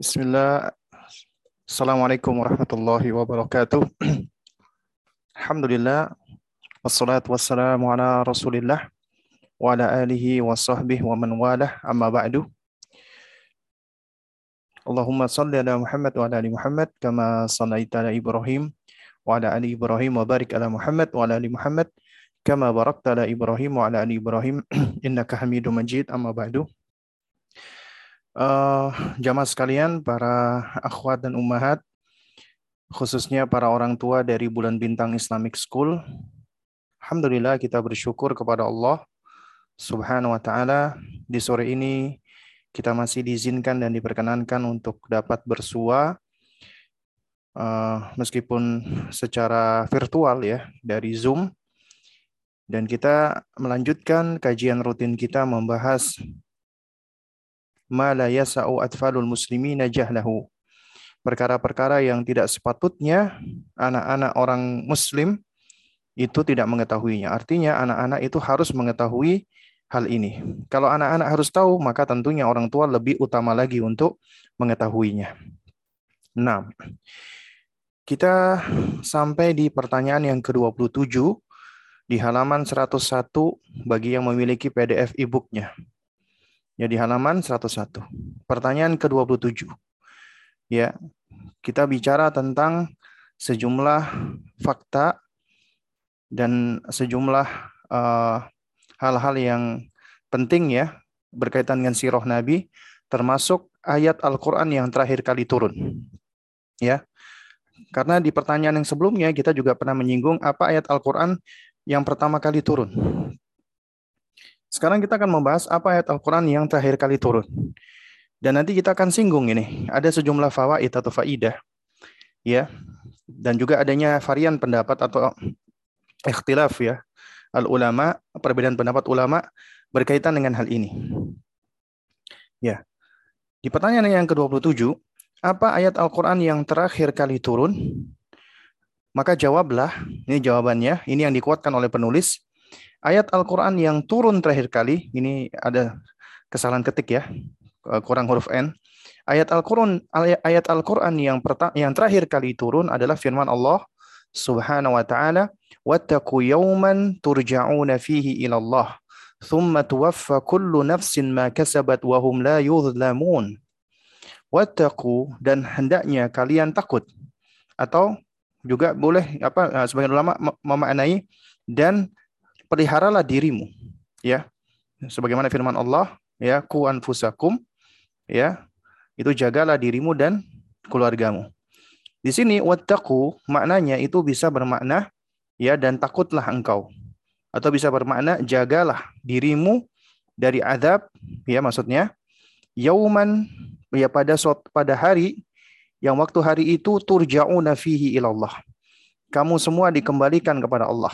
Bismillah. Assalamualaikum warahmatullahi wabarakatuh. Alhamdulillah. Wassalatu wassalamu ala rasulillah wa ala alihi wa sahbihi wa man walah amma ba'du. Allahumma salli ala Muhammad wa ala ali Muhammad kama sallaita ala Ibrahim wa ala ali Ibrahim wa barik ala Muhammad wa ala ali Muhammad kama barakta ala Ibrahim wa ala ali Ibrahim innaka Majid amma ba'du. Uh, jamaah sekalian, para akhwat dan ummahat, khususnya para orang tua dari Bulan Bintang Islamic School. Alhamdulillah kita bersyukur kepada Allah Subhanahu wa taala di sore ini kita masih diizinkan dan diperkenankan untuk dapat bersua uh, meskipun secara virtual ya dari Zoom dan kita melanjutkan kajian rutin kita membahas ma la yasa'u atfalul muslimina jahlahu. Perkara-perkara yang tidak sepatutnya anak-anak orang muslim itu tidak mengetahuinya. Artinya anak-anak itu harus mengetahui hal ini. Kalau anak-anak harus tahu, maka tentunya orang tua lebih utama lagi untuk mengetahuinya. Nah, kita sampai di pertanyaan yang ke-27 di halaman 101 bagi yang memiliki PDF e-booknya. Ya di halaman 101. Pertanyaan ke-27. Ya, kita bicara tentang sejumlah fakta dan sejumlah eh, hal-hal yang penting ya berkaitan dengan sirah Nabi termasuk ayat Al-Qur'an yang terakhir kali turun. Ya. Karena di pertanyaan yang sebelumnya kita juga pernah menyinggung apa ayat Al-Qur'an yang pertama kali turun. Sekarang kita akan membahas apa ayat Al-Quran yang terakhir kali turun. Dan nanti kita akan singgung ini. Ada sejumlah fawaid atau faidah. Ya. Dan juga adanya varian pendapat atau ikhtilaf ya. Al-ulama, perbedaan pendapat ulama berkaitan dengan hal ini. Ya. Di pertanyaan yang ke-27, apa ayat Al-Quran yang terakhir kali turun? Maka jawablah, ini jawabannya, ini yang dikuatkan oleh penulis, ayat Al-Quran yang turun terakhir kali, ini ada kesalahan ketik ya, eh, kurang huruf N. Ayat Al-Quran ayat Al-Quran yang yang terakhir kali turun adalah firman Allah Subhanahu wa taala, "Wattaqu yawman turja'una fihi ila Allah, thumma tuwaffa kullu nafsin ma kasabat wa hum la yuzlamun." Wattaqu dan hendaknya kalian takut atau juga boleh apa eh, sebagian ulama memaknai dan peliharalah dirimu ya. Sebagaimana firman Allah ya ku anfusakum ya itu jagalah dirimu dan keluargamu. Di sini wattaqu maknanya itu bisa bermakna ya dan takutlah engkau. Atau bisa bermakna jagalah dirimu dari azab ya maksudnya yauman ya pada pada hari yang waktu hari itu turja'una fihi ilallah. Kamu semua dikembalikan kepada Allah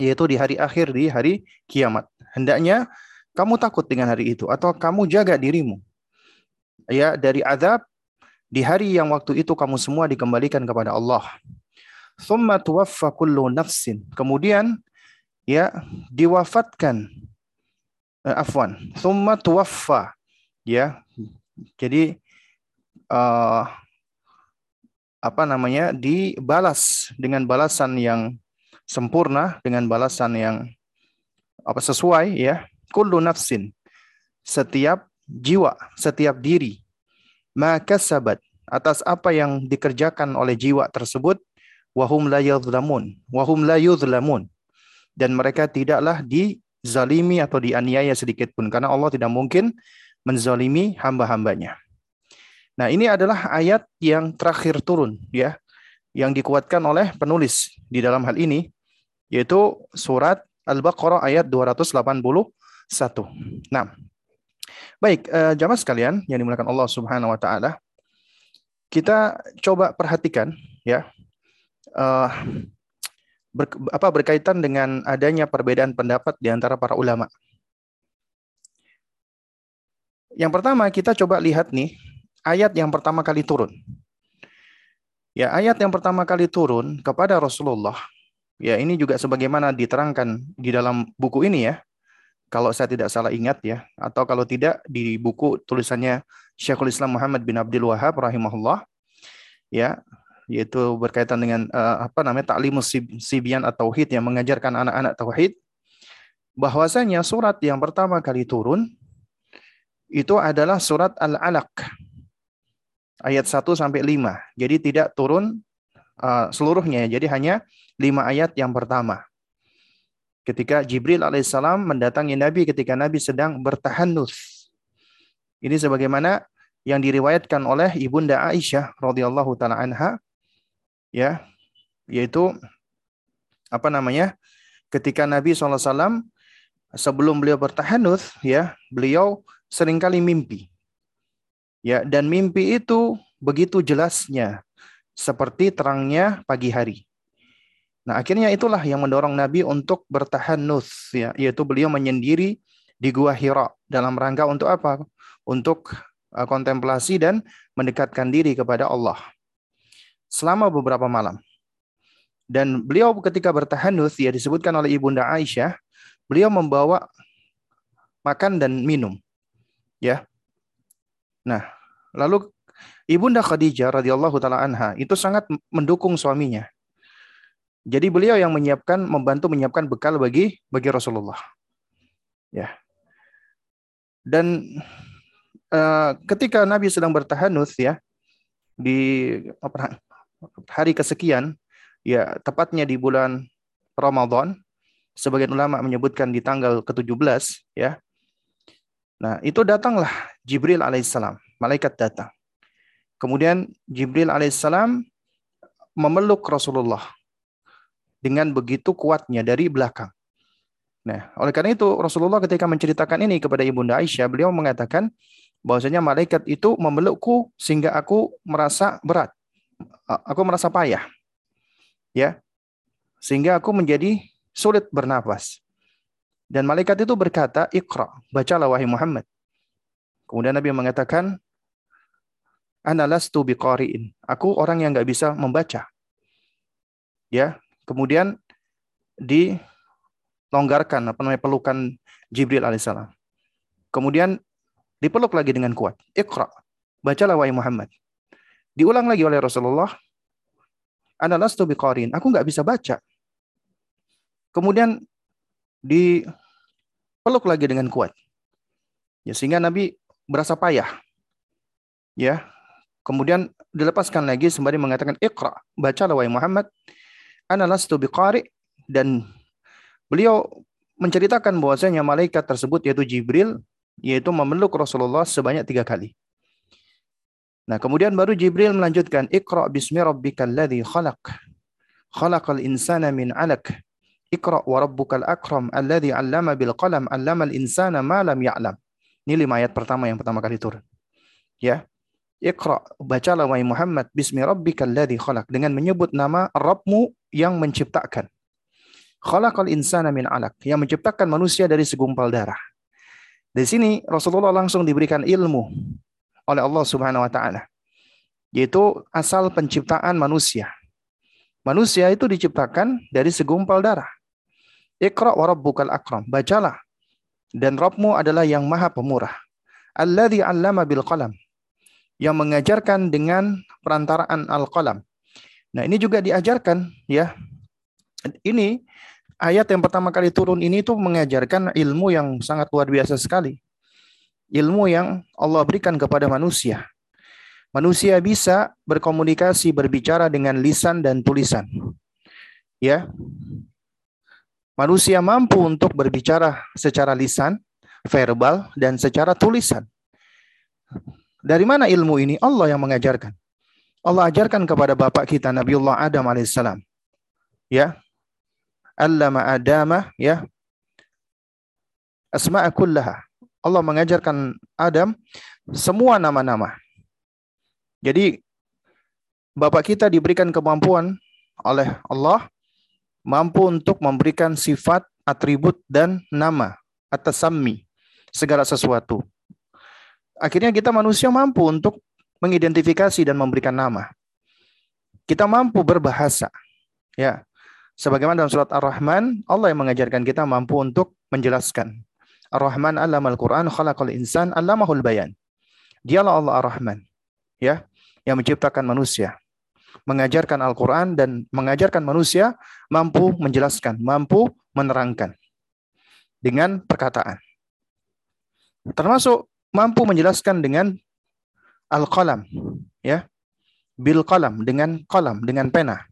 yaitu di hari akhir di hari kiamat. Hendaknya kamu takut dengan hari itu atau kamu jaga dirimu. Ya, dari azab di hari yang waktu itu kamu semua dikembalikan kepada Allah. Thumma tuwaffa kullu nafsin. Kemudian ya diwafatkan uh, afwan. Thumma tuwaffa. Ya. Jadi uh, apa namanya? dibalas dengan balasan yang sempurna dengan balasan yang apa sesuai ya. Kullu nafsin setiap jiwa setiap diri maka sabat atas apa yang dikerjakan oleh jiwa tersebut wahum la yuzlamun wahum la yuzlamun dan mereka tidaklah dizalimi atau dianiaya sedikit pun karena Allah tidak mungkin menzalimi hamba-hambanya. Nah, ini adalah ayat yang terakhir turun ya yang dikuatkan oleh penulis di dalam hal ini yaitu surat Al-Baqarah ayat 281. Nah, baik uh, jamaah sekalian yang dimuliakan Allah Subhanahu wa taala, kita coba perhatikan ya. Uh, ber, apa berkaitan dengan adanya perbedaan pendapat di antara para ulama. Yang pertama kita coba lihat nih ayat yang pertama kali turun. Ya, ayat yang pertama kali turun kepada Rasulullah Ya, ini juga sebagaimana diterangkan di dalam buku ini ya. Kalau saya tidak salah ingat ya, atau kalau tidak di buku tulisannya Syekhul Islam Muhammad bin Abdul Wahab rahimahullah ya, yaitu berkaitan dengan uh, apa namanya taklimus sibian atau tauhid yang mengajarkan anak-anak tauhid bahwasanya surat yang pertama kali turun itu adalah surat Al-Alaq ayat 1 sampai 5. Jadi tidak turun uh, seluruhnya, jadi hanya 5 ayat yang pertama. Ketika Jibril alaihissalam mendatangi Nabi ketika Nabi sedang bertahanus. Ini sebagaimana yang diriwayatkan oleh ibunda Aisyah radhiyallahu taala anha ya yaitu apa namanya? Ketika Nabi SAW sebelum beliau bertahanus ya beliau sering kali mimpi. Ya dan mimpi itu begitu jelasnya seperti terangnya pagi hari Nah, akhirnya itulah yang mendorong Nabi untuk bertahanus ya, yaitu beliau menyendiri di Gua Hira dalam rangka untuk apa? Untuk uh, kontemplasi dan mendekatkan diri kepada Allah. Selama beberapa malam. Dan beliau ketika bertahanus ya disebutkan oleh Ibunda Aisyah, beliau membawa makan dan minum. Ya. Nah, lalu Ibunda Khadijah radhiyallahu taala anha itu sangat mendukung suaminya jadi beliau yang menyiapkan, membantu menyiapkan bekal bagi bagi Rasulullah. Ya. Dan uh, ketika Nabi sedang bertahanus ya di hari kesekian, ya tepatnya di bulan Ramadan, sebagian ulama menyebutkan di tanggal ke-17 ya. Nah, itu datanglah Jibril alaihissalam, malaikat datang. Kemudian Jibril alaihissalam memeluk Rasulullah dengan begitu kuatnya dari belakang. Nah, oleh karena itu Rasulullah ketika menceritakan ini kepada Ibunda Aisyah, beliau mengatakan bahwasanya malaikat itu memelukku sehingga aku merasa berat. Aku merasa payah. Ya. Sehingga aku menjadi sulit bernapas. Dan malaikat itu berkata, "Iqra, bacalah wahai Muhammad." Kemudian Nabi mengatakan, "Ana lastu biqari'in." Aku orang yang nggak bisa membaca. Ya, Kemudian dilonggarkan apa namanya pelukan Jibril alaihissalam. Kemudian dipeluk lagi dengan kuat. Iqra. Bacalah wahai Muhammad. Diulang lagi oleh Rasulullah. Ana lastu biqarin. Aku nggak bisa baca. Kemudian dipeluk lagi dengan kuat. Ya, sehingga Nabi berasa payah. Ya. Kemudian dilepaskan lagi sembari mengatakan Iqra. Bacalah wahai Muhammad ana lastu biqari dan beliau menceritakan bahwasanya malaikat tersebut yaitu Jibril yaitu memeluk Rasulullah sebanyak tiga kali. Nah, kemudian baru Jibril melanjutkan Iqra bismi rabbikal ladzi khalaq. Khalaqal insana min 'alaq. Iqra wa rabbukal akram alladzi 'allama bil qalam 'allamal insana ma lam ya'lam. Ini lima ayat pertama yang pertama kali turun. Ya. Iqra, bacalah wahai Muhammad bismi rabbikal ladzi khalaq dengan menyebut nama Rabbmu yang menciptakan. Khalaqal insana min 'alaq, yang menciptakan manusia dari segumpal darah. Di sini Rasulullah langsung diberikan ilmu oleh Allah Subhanahu wa taala. Yaitu asal penciptaan manusia. Manusia itu diciptakan dari segumpal darah. Iqra wa rabbukal akram. Bacalah. Dan Rabbmu adalah yang maha pemurah. Alladhi 'allama bil qalam yang mengajarkan dengan perantaraan al-qalam. Nah, ini juga diajarkan ya. Ini ayat yang pertama kali turun ini tuh mengajarkan ilmu yang sangat luar biasa sekali. Ilmu yang Allah berikan kepada manusia. Manusia bisa berkomunikasi, berbicara dengan lisan dan tulisan. Ya. Manusia mampu untuk berbicara secara lisan, verbal dan secara tulisan. Dari mana ilmu ini? Allah yang mengajarkan. Allah ajarkan kepada bapak kita Nabiullah Adam alaihissalam. Ya. Allama Adama ya. Asma'a kullaha. Allah mengajarkan Adam semua nama-nama. Jadi bapak kita diberikan kemampuan oleh Allah mampu untuk memberikan sifat, atribut dan nama atas sami segala sesuatu akhirnya kita manusia mampu untuk mengidentifikasi dan memberikan nama. Kita mampu berbahasa. Ya. Sebagaimana dalam surat Ar-Rahman, Allah yang mengajarkan kita mampu untuk menjelaskan Ar-Rahman al Quran khalaqal insan allamahul bayan. Dialah Allah Ar-Rahman, ya, yang menciptakan manusia, mengajarkan Al-Qur'an dan mengajarkan manusia mampu menjelaskan, mampu menerangkan dengan perkataan. Termasuk mampu menjelaskan dengan al-qalam, ya. Bil qalam dengan qalam dengan pena.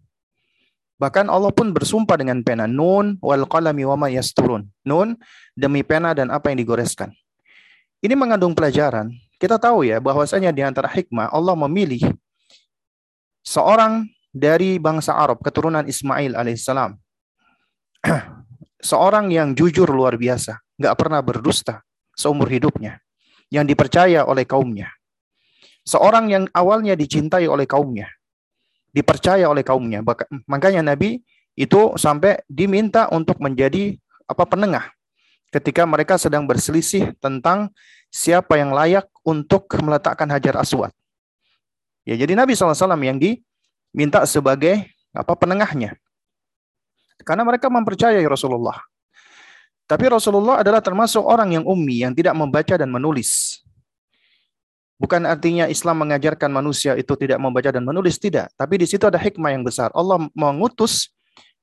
Bahkan Allah pun bersumpah dengan pena. Nun wal qalami wama yasturun. Nun demi pena dan apa yang digoreskan. Ini mengandung pelajaran. Kita tahu ya bahwasanya di antara hikmah Allah memilih seorang dari bangsa Arab keturunan Ismail alaihissalam. seorang yang jujur luar biasa, nggak pernah berdusta seumur hidupnya, yang dipercaya oleh kaumnya. Seorang yang awalnya dicintai oleh kaumnya, dipercaya oleh kaumnya. Makanya Nabi itu sampai diminta untuk menjadi apa penengah ketika mereka sedang berselisih tentang siapa yang layak untuk meletakkan hajar aswad. Ya, jadi Nabi SAW yang diminta sebagai apa penengahnya. Karena mereka mempercayai Rasulullah. Tapi Rasulullah adalah termasuk orang yang ummi, yang tidak membaca dan menulis. Bukan artinya Islam mengajarkan manusia itu tidak membaca dan menulis, tidak. Tapi di situ ada hikmah yang besar. Allah mengutus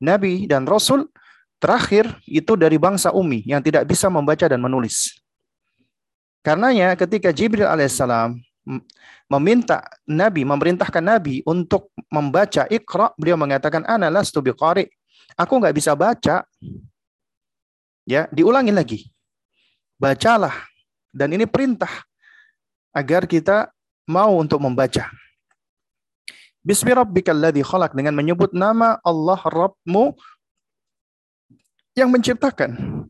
Nabi dan Rasul terakhir itu dari bangsa Umi yang tidak bisa membaca dan menulis. Karenanya ketika Jibril alaihissalam meminta Nabi, memerintahkan Nabi untuk membaca Iqra, beliau mengatakan, Ana lastu biqari. Aku nggak bisa baca. Ya, diulangi lagi. Bacalah. Dan ini perintah agar kita mau untuk membaca. Bismi rabbikal ladzi dengan menyebut nama Allah Rabbmu yang menciptakan.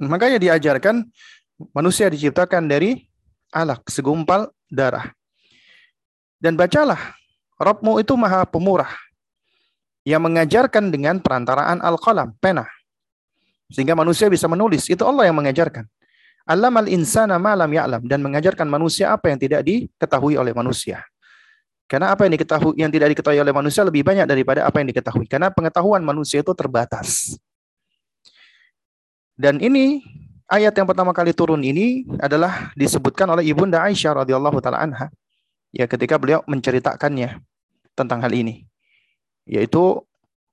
Makanya diajarkan manusia diciptakan dari alak, segumpal darah. Dan bacalah, Rabbmu itu maha pemurah, yang mengajarkan dengan perantaraan al-qalam, pena. Sehingga manusia bisa menulis, itu Allah yang mengajarkan. Allamal insana malam ya'lam dan mengajarkan manusia apa yang tidak diketahui oleh manusia. Karena apa yang diketahui yang tidak diketahui oleh manusia lebih banyak daripada apa yang diketahui. Karena pengetahuan manusia itu terbatas. Dan ini ayat yang pertama kali turun ini adalah disebutkan oleh Ibunda Aisyah radhiyallahu taala anha ya ketika beliau menceritakannya tentang hal ini. Yaitu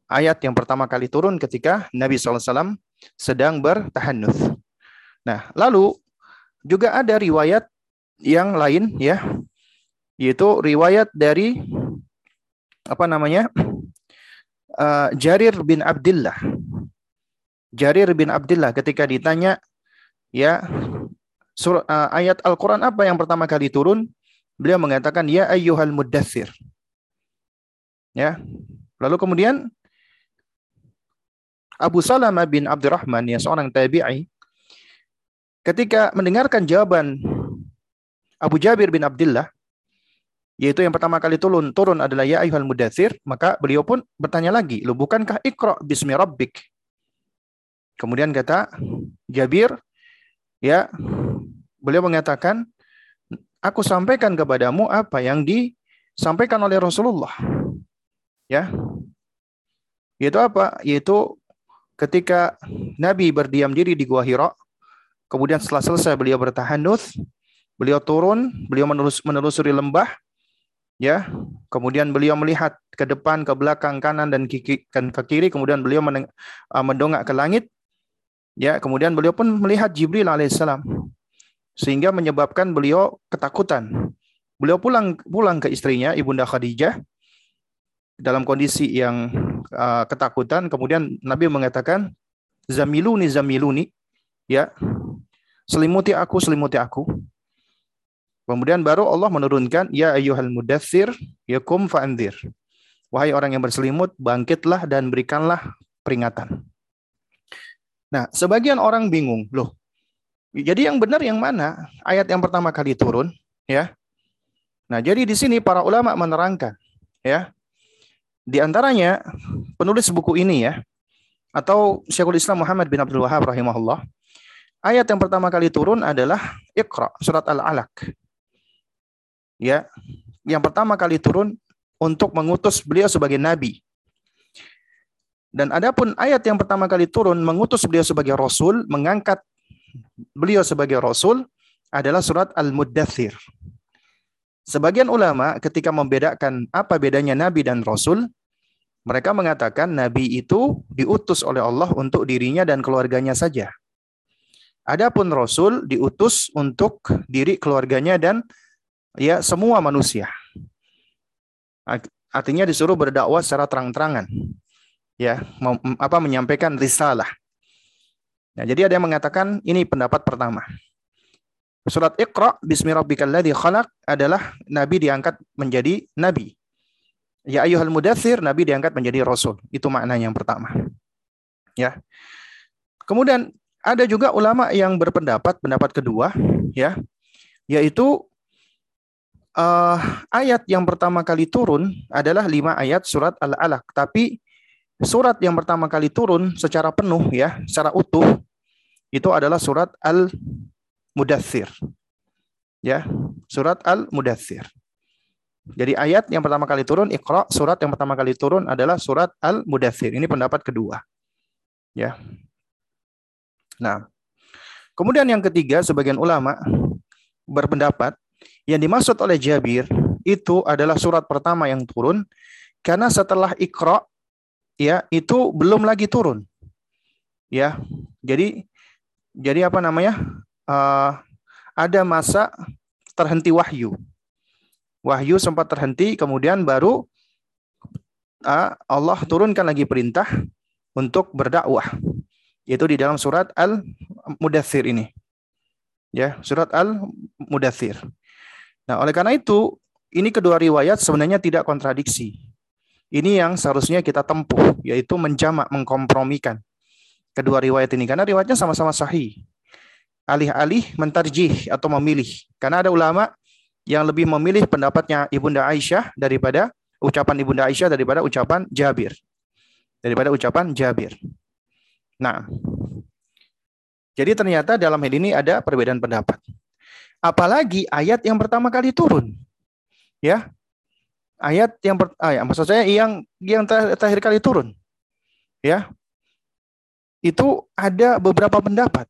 ayat yang pertama kali turun ketika Nabi SAW sedang bertahannuth. Nah, lalu juga ada riwayat yang lain ya, yaitu riwayat dari apa namanya? Uh, Jarir bin Abdullah. Jarir bin Abdullah ketika ditanya ya sur, uh, ayat Al-Qur'an apa yang pertama kali turun? Beliau mengatakan ya ayyuhal muddathir. Ya. Lalu kemudian Abu Salamah bin Abdurrahman ya seorang tabi'i ketika mendengarkan jawaban Abu Jabir bin Abdullah, yaitu yang pertama kali turun turun adalah ya ayuhal mudathir, maka beliau pun bertanya lagi, lu bukankah ikra bismi rabbik? Kemudian kata Jabir, ya beliau mengatakan, aku sampaikan kepadamu apa yang disampaikan oleh Rasulullah. Ya. Yaitu apa? Yaitu ketika Nabi berdiam diri di Gua Hira, Kemudian setelah selesai beliau bertahanuts, beliau turun, beliau menelus, menelusuri lembah, ya. Kemudian beliau melihat ke depan, ke belakang, kanan dan kiri, kan ke kiri. Kemudian beliau uh, mendongak ke langit, ya. Kemudian beliau pun melihat Jibril alaihissalam, sehingga menyebabkan beliau ketakutan. Beliau pulang pulang ke istrinya, ibunda Khadijah, dalam kondisi yang uh, ketakutan. Kemudian Nabi mengatakan, Zamiluni, Zamiluni, ya selimuti aku, selimuti aku. Kemudian baru Allah menurunkan, Ya ayyuhal mudathir, yakum fa'andir. Wahai orang yang berselimut, bangkitlah dan berikanlah peringatan. Nah, sebagian orang bingung, loh, jadi yang benar yang mana? Ayat yang pertama kali turun, ya. Nah, jadi di sini para ulama menerangkan, ya. Di antaranya penulis buku ini ya, atau Syekhul Islam Muhammad bin Abdul Wahab rahimahullah, Ayat yang pertama kali turun adalah Iqra, surat Al-Alaq. Ya, yang pertama kali turun untuk mengutus beliau sebagai nabi. Dan adapun ayat yang pertama kali turun mengutus beliau sebagai rasul, mengangkat beliau sebagai rasul adalah surat Al-Muddathir. Sebagian ulama ketika membedakan apa bedanya nabi dan rasul, mereka mengatakan nabi itu diutus oleh Allah untuk dirinya dan keluarganya saja. Adapun rasul diutus untuk diri keluarganya dan ya semua manusia. Artinya disuruh berdakwah secara terang-terangan. Ya, apa menyampaikan risalah. Nah, jadi ada yang mengatakan ini pendapat pertama. Surat Iqra bismi rabbikal khalaq adalah nabi diangkat menjadi nabi. Ya ayyuhal mudathir nabi diangkat menjadi rasul. Itu maknanya yang pertama. Ya. Kemudian ada juga ulama yang berpendapat pendapat kedua ya yaitu uh, ayat yang pertama kali turun adalah lima ayat surat Al-Alaq tapi surat yang pertama kali turun secara penuh ya secara utuh itu adalah surat Al-Mudathir. Ya, surat Al-Mudathir. Jadi ayat yang pertama kali turun Iqra, surat yang pertama kali turun adalah surat Al-Mudathir. Ini pendapat kedua. Ya. Nah, kemudian yang ketiga sebagian ulama berpendapat yang dimaksud oleh Jabir itu adalah surat pertama yang turun karena setelah Iqra ya itu belum lagi turun. Ya. Jadi jadi apa namanya? Uh, ada masa terhenti wahyu. Wahyu sempat terhenti, kemudian baru uh, Allah turunkan lagi perintah untuk berdakwah. Yaitu di dalam surat Al-Mudathir ini. Ya, surat Al-Mudathir. Nah, oleh karena itu, ini kedua riwayat sebenarnya tidak kontradiksi. Ini yang seharusnya kita tempuh, yaitu menjamak, mengkompromikan kedua riwayat ini karena riwayatnya sama-sama sahih. Alih-alih mentarjih atau memilih. Karena ada ulama yang lebih memilih pendapatnya Ibunda Aisyah daripada ucapan Ibunda Aisyah daripada ucapan Jabir. Daripada ucapan Jabir. Nah, jadi ternyata dalam hal ini ada perbedaan pendapat. Apalagi ayat yang pertama kali turun. Ya. Ayat yang per, ah, ya, maksud saya yang yang terakhir kali turun. Ya itu ada beberapa pendapat.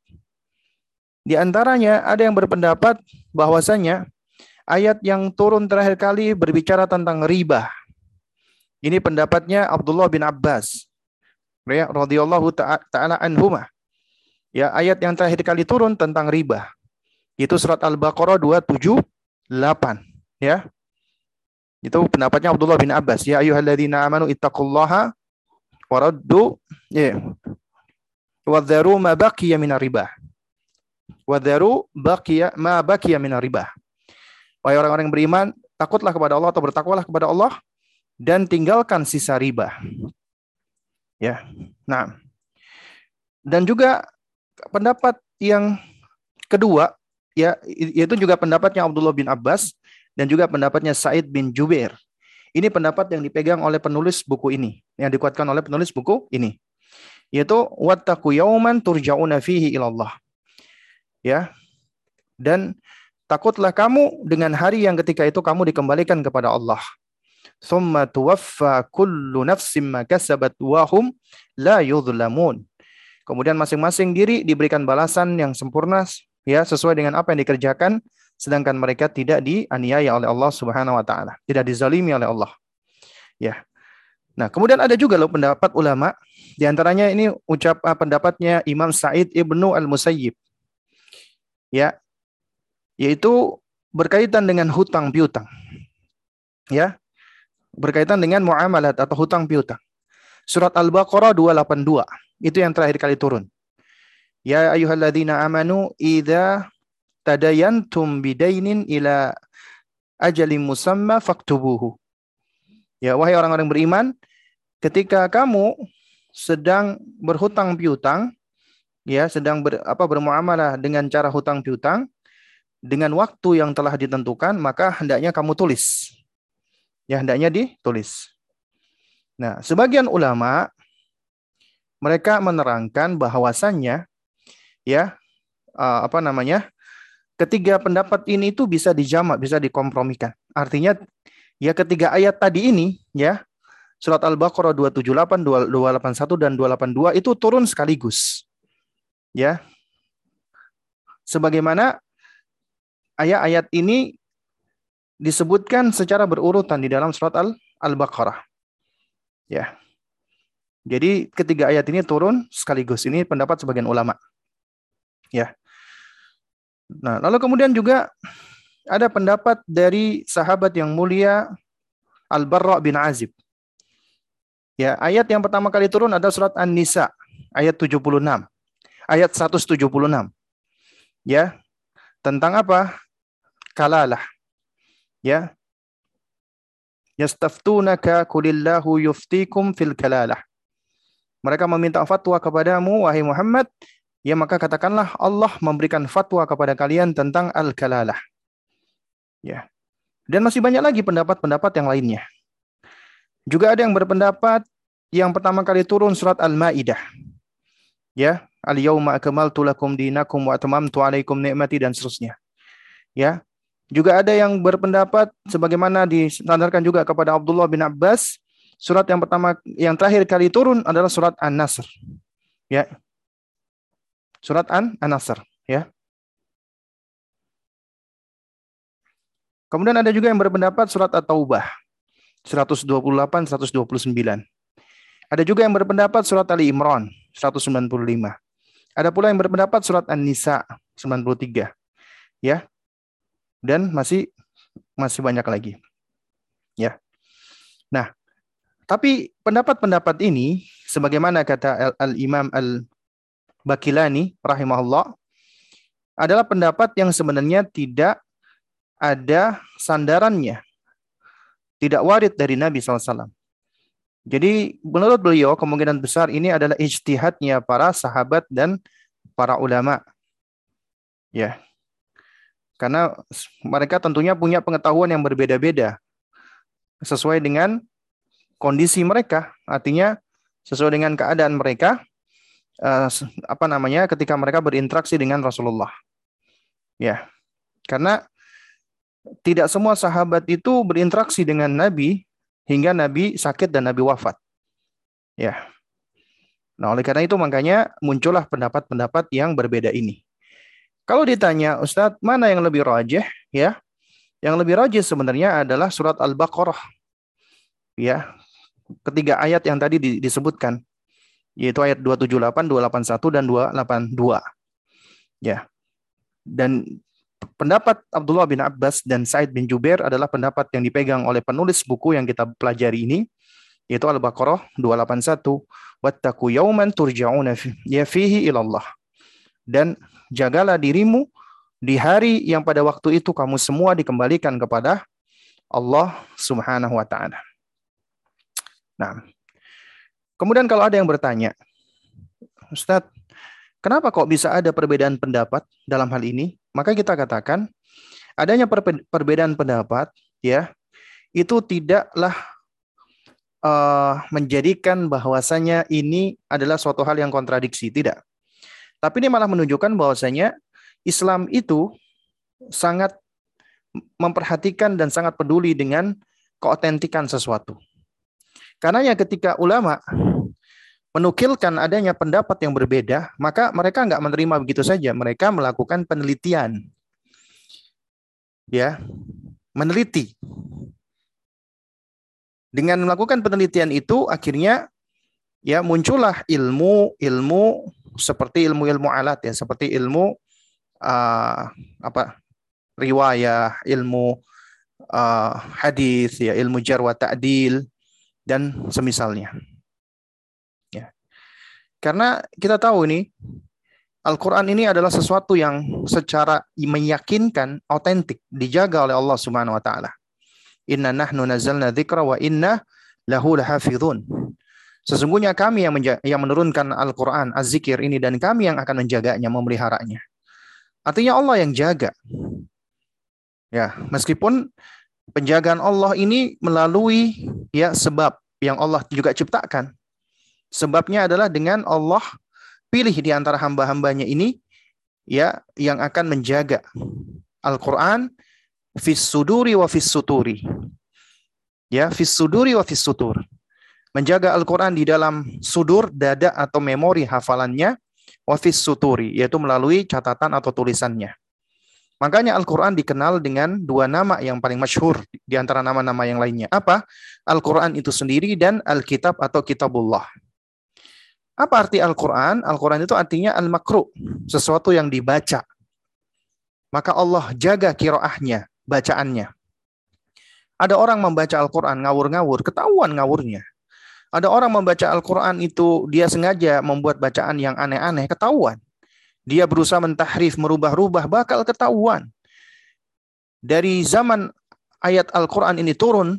Di antaranya ada yang berpendapat bahwasanya ayat yang turun terakhir kali berbicara tentang riba. Ini pendapatnya Abdullah bin Abbas ya radhiyallahu taala anhuma. Ya, ayat yang terakhir kali turun tentang riba. Itu surat Al-Baqarah 278, ya. Itu pendapatnya Abdullah bin Abbas. Ya ayyuhalladzina amanu ittaqullaha waraddu ya wadharu ma baqiya min riba. Wadharu baqiya ma baqiya min riba. Wahai orang-orang yang beriman, takutlah kepada Allah atau bertakwalah kepada Allah dan tinggalkan sisa riba. Ya. Nah. Dan juga pendapat yang kedua ya yaitu juga pendapatnya Abdullah bin Abbas dan juga pendapatnya Said bin Jubair. Ini pendapat yang dipegang oleh penulis buku ini, yang dikuatkan oleh penulis buku ini yaitu wattaqu yauman turja'una fihi ilallah. Ya. Dan takutlah kamu dengan hari yang ketika itu kamu dikembalikan kepada Allah. Thumma tuwaffa kullu nafsim la yudhlamun. Kemudian masing-masing diri diberikan balasan yang sempurna ya sesuai dengan apa yang dikerjakan sedangkan mereka tidak dianiaya oleh Allah Subhanahu wa taala, tidak dizalimi oleh Allah. Ya. Nah, kemudian ada juga loh pendapat ulama, di antaranya ini ucap uh, pendapatnya Imam Said Ibnu Al-Musayyib. Ya. Yaitu berkaitan dengan hutang piutang. Ya. Berkaitan dengan muamalat atau hutang piutang. Surat Al-Baqarah 282. Itu yang terakhir kali turun. Ya ayyuhalladzina amanu idza tadayantum bidainin ila ajalin musamma faktubuhu. Ya wahai orang-orang beriman, ketika kamu sedang berhutang piutang, ya sedang ber, apa bermuamalah dengan cara hutang piutang dengan waktu yang telah ditentukan, maka hendaknya kamu tulis. Ya hendaknya ditulis. Nah, sebagian ulama mereka menerangkan bahwasannya ya apa namanya? Ketiga pendapat ini itu bisa dijamak, bisa dikompromikan. Artinya ya ketiga ayat tadi ini ya surat Al-Baqarah 278, 281 dan 282 itu turun sekaligus. Ya. sebagaimana ayat-ayat ini disebutkan secara berurutan di dalam surat Al-Baqarah. Ya. Jadi ketiga ayat ini turun sekaligus. Ini pendapat sebagian ulama. Ya. Nah, lalu kemudian juga ada pendapat dari sahabat yang mulia Al-Barra bin Azib. Ya, ayat yang pertama kali turun adalah surat An-Nisa ayat 76. Ayat 176. Ya. Tentang apa? Kalalah. Ya. Yastaftunaka kulillahu yuftikum fil kalalah. Mereka meminta fatwa kepadamu wahai Muhammad, ya maka katakanlah Allah memberikan fatwa kepada kalian tentang al-kalalah. Ya. Dan masih banyak lagi pendapat-pendapat yang lainnya. Juga ada yang berpendapat yang pertama kali turun surat Al-Maidah. Ya, al-yauma akmaltu lakum dinakum wa atmamtu alaikum ni'mati dan seterusnya. Ya. Juga ada yang berpendapat sebagaimana disandarkan juga kepada Abdullah bin Abbas, surat yang pertama yang terakhir kali turun adalah surat An-Nasr. Ya. Surat An-Nasr, ya. Kemudian ada juga yang berpendapat surat At-Taubah 128 129. Ada juga yang berpendapat surat Ali Imran 195. Ada pula yang berpendapat surat An-Nisa 93. Ya dan masih masih banyak lagi. Ya. Nah, tapi pendapat-pendapat ini sebagaimana kata Al-Imam Al-Bakilani rahimahullah adalah pendapat yang sebenarnya tidak ada sandarannya. Tidak warid dari Nabi SAW. Jadi menurut beliau kemungkinan besar ini adalah ijtihadnya para sahabat dan para ulama. Ya, karena mereka tentunya punya pengetahuan yang berbeda-beda sesuai dengan kondisi mereka. Artinya sesuai dengan keadaan mereka uh, apa namanya ketika mereka berinteraksi dengan Rasulullah. Ya. Karena tidak semua sahabat itu berinteraksi dengan Nabi hingga Nabi sakit dan Nabi wafat. Ya. Nah, oleh karena itu makanya muncullah pendapat-pendapat yang berbeda ini. Kalau ditanya, Ustadz, mana yang lebih rajih? Ya, yang lebih rajih sebenarnya adalah surat Al-Baqarah. Ya, ketiga ayat yang tadi disebutkan, yaitu ayat 278, 281, dan 282. Ya, dan pendapat Abdullah bin Abbas dan Said bin Jubair adalah pendapat yang dipegang oleh penulis buku yang kita pelajari ini, yaitu Al-Baqarah 281. Wattaku yauman turja'una ya fihi ilallah. Dan jagalah dirimu di hari yang pada waktu itu kamu semua dikembalikan kepada Allah Subhanahu wa taala. Nah, kemudian kalau ada yang bertanya, Ustadz, kenapa kok bisa ada perbedaan pendapat dalam hal ini? Maka kita katakan adanya perbedaan pendapat ya itu tidaklah uh, menjadikan bahwasanya ini adalah suatu hal yang kontradiksi, tidak. Tapi ini malah menunjukkan bahwasanya Islam itu sangat memperhatikan dan sangat peduli dengan keotentikan sesuatu. Karena ketika ulama menukilkan adanya pendapat yang berbeda, maka mereka nggak menerima begitu saja. Mereka melakukan penelitian. Ya, meneliti. Dengan melakukan penelitian itu akhirnya ya muncullah ilmu ilmu seperti ilmu-ilmu alat ya, seperti ilmu uh, apa riwayah, ilmu uh, hadis ya, ilmu jar wa ta'dil dan semisalnya. Ya. Karena kita tahu ini Al-Quran ini adalah sesuatu yang secara meyakinkan, otentik, dijaga oleh Allah Subhanahu wa taala. Inna nahnu nazzalna dzikra wa inna lahu lahafizun. Sesungguhnya kami yang, yang menurunkan Al-Quran, Az-Zikir ini, dan kami yang akan menjaganya, memeliharanya. Artinya Allah yang jaga. Ya, meskipun penjagaan Allah ini melalui ya sebab yang Allah juga ciptakan. Sebabnya adalah dengan Allah pilih di antara hamba-hambanya ini ya yang akan menjaga Al-Quran fis suduri wa fis suturi. Ya, fis suduri wa fis sutur menjaga Al-Quran di dalam sudur, dada atau memori hafalannya, wafis suturi, yaitu melalui catatan atau tulisannya. Makanya Al-Quran dikenal dengan dua nama yang paling masyhur di antara nama-nama yang lainnya. Apa? Al-Quran itu sendiri dan Alkitab atau Kitabullah. Apa arti Al-Quran? Al-Quran itu artinya al-makru, sesuatu yang dibaca. Maka Allah jaga kiroahnya, bacaannya. Ada orang membaca Al-Quran ngawur-ngawur, ketahuan ngawurnya. Ada orang membaca Al-Quran itu dia sengaja membuat bacaan yang aneh-aneh, ketahuan dia berusaha mentahrif, merubah-rubah, bakal ketahuan. Dari zaman ayat Al-Quran ini turun,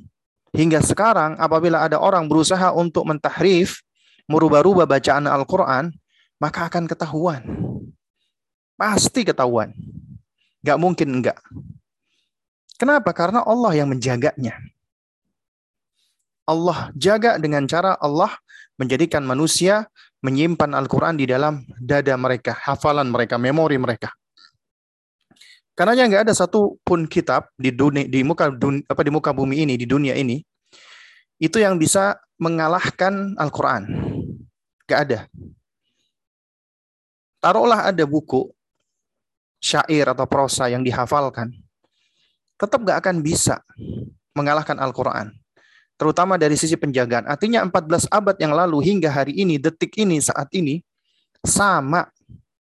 hingga sekarang apabila ada orang berusaha untuk mentahrif, merubah-rubah bacaan Al-Quran, maka akan ketahuan. Pasti ketahuan. Gak mungkin enggak. Kenapa? Karena Allah yang menjaganya. Allah jaga dengan cara Allah menjadikan manusia menyimpan Al-Quran di dalam dada mereka, hafalan mereka, memori mereka. Karena nggak ada satu pun kitab di dunia di muka dun, apa di muka bumi ini di dunia ini itu yang bisa mengalahkan Al-Quran. Gak ada. Taruhlah ada buku syair atau prosa yang dihafalkan, tetap gak akan bisa mengalahkan Al-Quran terutama dari sisi penjagaan. Artinya 14 abad yang lalu hingga hari ini, detik ini, saat ini, sama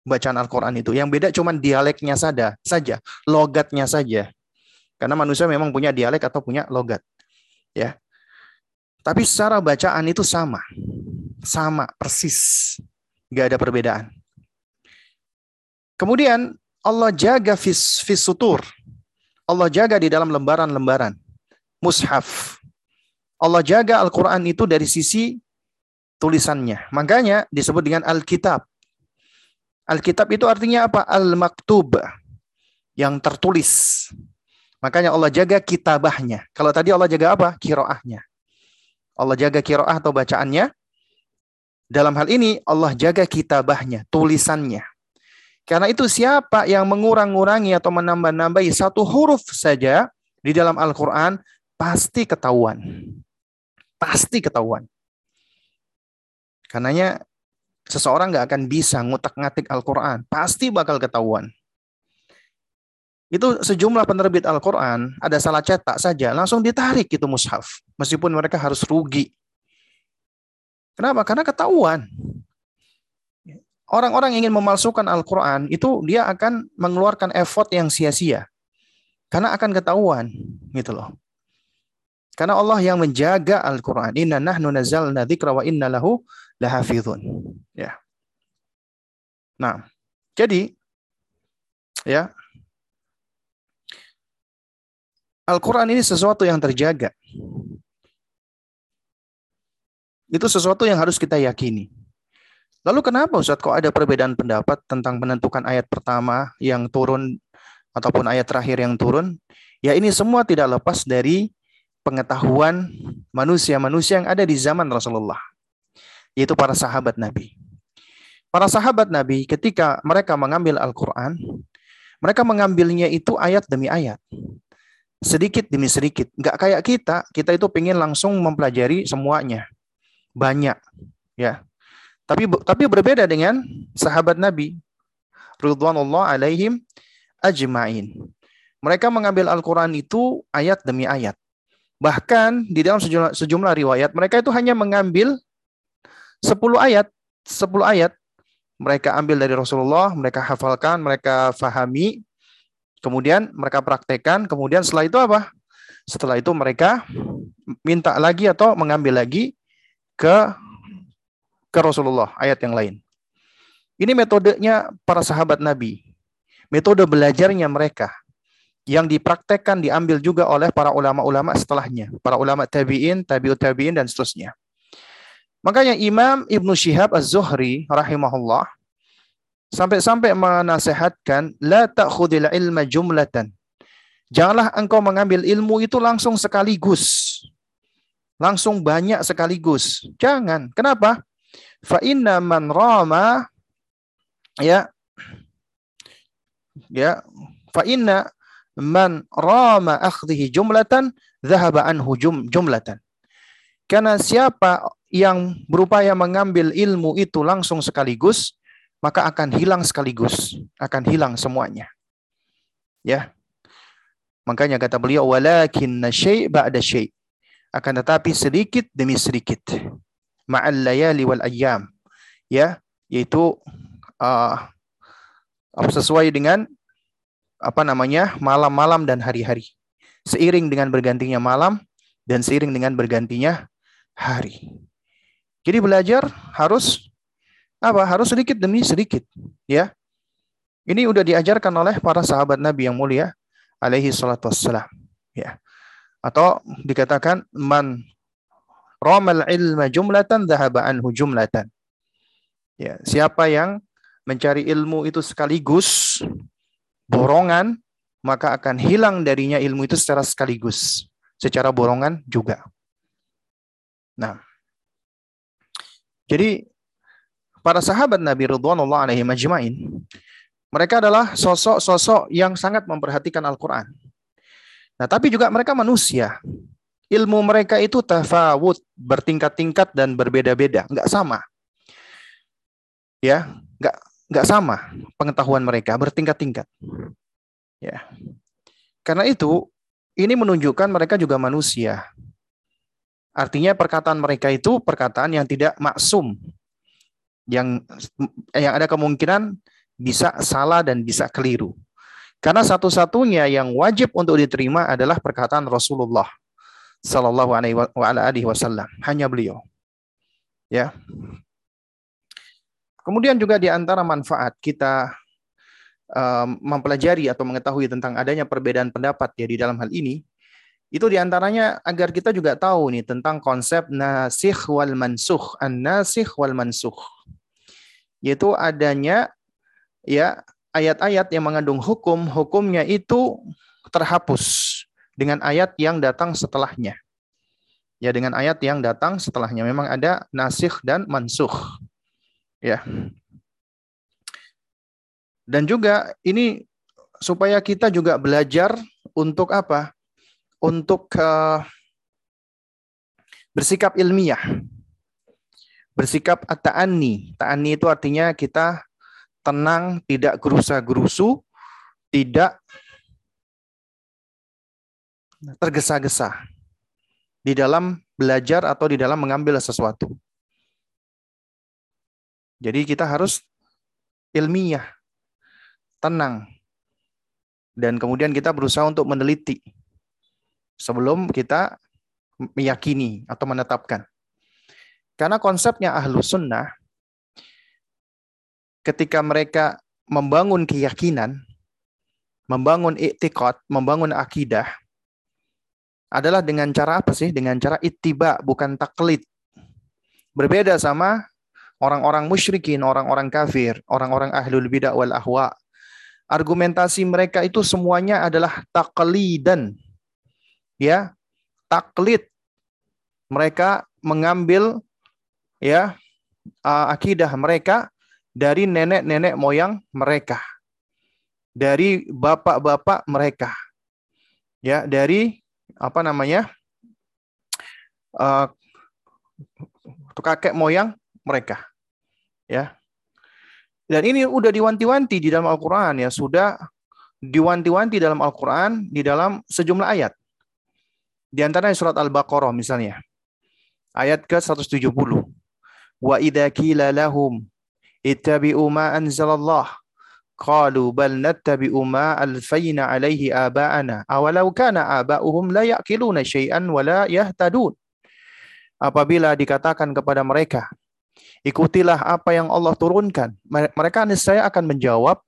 bacaan Al-Quran itu. Yang beda cuma dialeknya saja, saja, logatnya saja. Karena manusia memang punya dialek atau punya logat. Ya. Tapi secara bacaan itu sama. Sama, persis. Gak ada perbedaan. Kemudian Allah jaga fis, fis sutur. Allah jaga di dalam lembaran-lembaran. Mushaf. Allah jaga Al-Quran itu dari sisi tulisannya. Makanya disebut dengan Alkitab. Alkitab itu artinya apa? Al-Maktub. Yang tertulis. Makanya Allah jaga kitabahnya. Kalau tadi Allah jaga apa? Kiroahnya. Allah jaga kiroah atau bacaannya. Dalam hal ini Allah jaga kitabahnya, tulisannya. Karena itu siapa yang mengurang-urangi atau menambah-nambahi satu huruf saja di dalam Al-Quran, pasti ketahuan pasti ketahuan. Karenanya seseorang nggak akan bisa ngutak-ngatik Al-Quran. Pasti bakal ketahuan. Itu sejumlah penerbit Al-Quran, ada salah cetak saja, langsung ditarik itu mushaf. Meskipun mereka harus rugi. Kenapa? Karena ketahuan. Orang-orang ingin memalsukan Al-Quran, itu dia akan mengeluarkan effort yang sia-sia. Karena akan ketahuan. gitu loh. Karena Allah yang menjaga Al-Quran. Inna nahnu nazzalna dzikra wa inna lahu lahafizun. Ya. Nah, jadi ya Al-Quran ini sesuatu yang terjaga. Itu sesuatu yang harus kita yakini. Lalu kenapa Ustaz kok ada perbedaan pendapat tentang menentukan ayat pertama yang turun ataupun ayat terakhir yang turun? Ya ini semua tidak lepas dari pengetahuan manusia-manusia yang ada di zaman Rasulullah, yaitu para sahabat Nabi. Para sahabat Nabi ketika mereka mengambil Al-Quran, mereka mengambilnya itu ayat demi ayat. Sedikit demi sedikit. Nggak kayak kita, kita itu pengen langsung mempelajari semuanya. Banyak. ya. Tapi tapi berbeda dengan sahabat Nabi. Ridwanullah alaihim ajma'in. Mereka mengambil Al-Quran itu ayat demi ayat. Bahkan di dalam sejumlah, sejumlah riwayat mereka itu hanya mengambil 10 ayat, 10 ayat mereka ambil dari Rasulullah, mereka hafalkan, mereka fahami, kemudian mereka praktekkan, kemudian setelah itu apa? Setelah itu mereka minta lagi atau mengambil lagi ke ke Rasulullah ayat yang lain. Ini metodenya para sahabat Nabi. Metode belajarnya mereka yang dipraktekkan diambil juga oleh para ulama-ulama setelahnya, para ulama tabi'in, tabi'ut tabi'in dan seterusnya. Makanya Imam Ibnu Syihab Az-Zuhri rahimahullah sampai-sampai menasehatkan la ta'khudil ilma jumlatan. Janganlah engkau mengambil ilmu itu langsung sekaligus. Langsung banyak sekaligus. Jangan. Kenapa? Fa inna man rama ya ya fa inna man rama akhdhihi jumlatan dhahaba anhu jum, jumlatan. Karena siapa yang berupaya mengambil ilmu itu langsung sekaligus, maka akan hilang sekaligus, akan hilang semuanya. Ya. Makanya kata beliau walakin syai' ba'da syai'. Akan tetapi sedikit demi sedikit. Ma'al layali wal ayyam. Ya, yaitu uh, sesuai dengan apa namanya? malam-malam dan hari-hari. Seiring dengan bergantinya malam dan seiring dengan bergantinya hari. Jadi belajar harus apa? Harus sedikit demi sedikit, ya. Ini udah diajarkan oleh para sahabat Nabi yang mulia alaihi salatu wassalam, ya. Atau dikatakan man ramal ilma jumlatan dhahaba anhu jumlatan. Ya, siapa yang mencari ilmu itu sekaligus borongan, maka akan hilang darinya ilmu itu secara sekaligus, secara borongan juga. Nah, jadi para sahabat Nabi Ridwanullah alaihi majma'in, mereka adalah sosok-sosok yang sangat memperhatikan Al-Quran. Nah, tapi juga mereka manusia. Ilmu mereka itu tafawud, bertingkat-tingkat dan berbeda-beda, nggak sama. Ya, nggak nggak sama pengetahuan mereka, bertingkat-tingkat. Ya. Karena itu, ini menunjukkan mereka juga manusia. Artinya perkataan mereka itu perkataan yang tidak maksum, yang yang ada kemungkinan bisa salah dan bisa keliru. Karena satu-satunya yang wajib untuk diterima adalah perkataan Rasulullah Sallallahu Alaihi Wasallam. Hanya beliau. Ya. Kemudian juga di antara manfaat kita um, mempelajari atau mengetahui tentang adanya perbedaan pendapat ya di dalam hal ini, itu di antaranya agar kita juga tahu nih tentang konsep nasikh wal mansuh, an nasikh wal mansuh yaitu adanya ya ayat-ayat yang mengandung hukum, hukumnya itu terhapus dengan ayat yang datang setelahnya. Ya, dengan ayat yang datang setelahnya memang ada nasikh dan mansuh. Ya. Dan juga ini supaya kita juga belajar untuk apa? Untuk uh, bersikap ilmiah bersikap ta'ani. Ta'ani itu artinya kita tenang, tidak gerusa-gerusu, tidak tergesa-gesa di dalam belajar atau di dalam mengambil sesuatu. Jadi kita harus ilmiah, tenang, dan kemudian kita berusaha untuk meneliti sebelum kita meyakini atau menetapkan. Karena konsepnya ahlu sunnah, ketika mereka membangun keyakinan, membangun iktikad, membangun akidah, adalah dengan cara apa sih? Dengan cara ittiba, bukan taklid. Berbeda sama orang-orang musyrikin, orang-orang kafir, orang-orang ahlul bidah wal ahwa. Argumentasi mereka itu semuanya adalah taklidan. Ya, taklid. Mereka mengambil ya akidah mereka dari nenek-nenek moyang mereka, dari bapak-bapak mereka, ya dari apa namanya uh, kakek moyang mereka, ya. Dan ini udah diwanti-wanti di dalam Al-Quran ya, sudah diwanti-wanti dalam Al-Quran di dalam sejumlah ayat. Di antaranya surat Al-Baqarah misalnya. Ayat ke-170 wa idza qila lahum ittabi'u ma anzalallah qalu bal nattabi'u ma alfayna alaihi aba'ana awalau kana aba'uhum la ya'qiluna syai'an wa la yahtadun apabila dikatakan kepada mereka ikutilah apa yang Allah turunkan mereka niscaya akan menjawab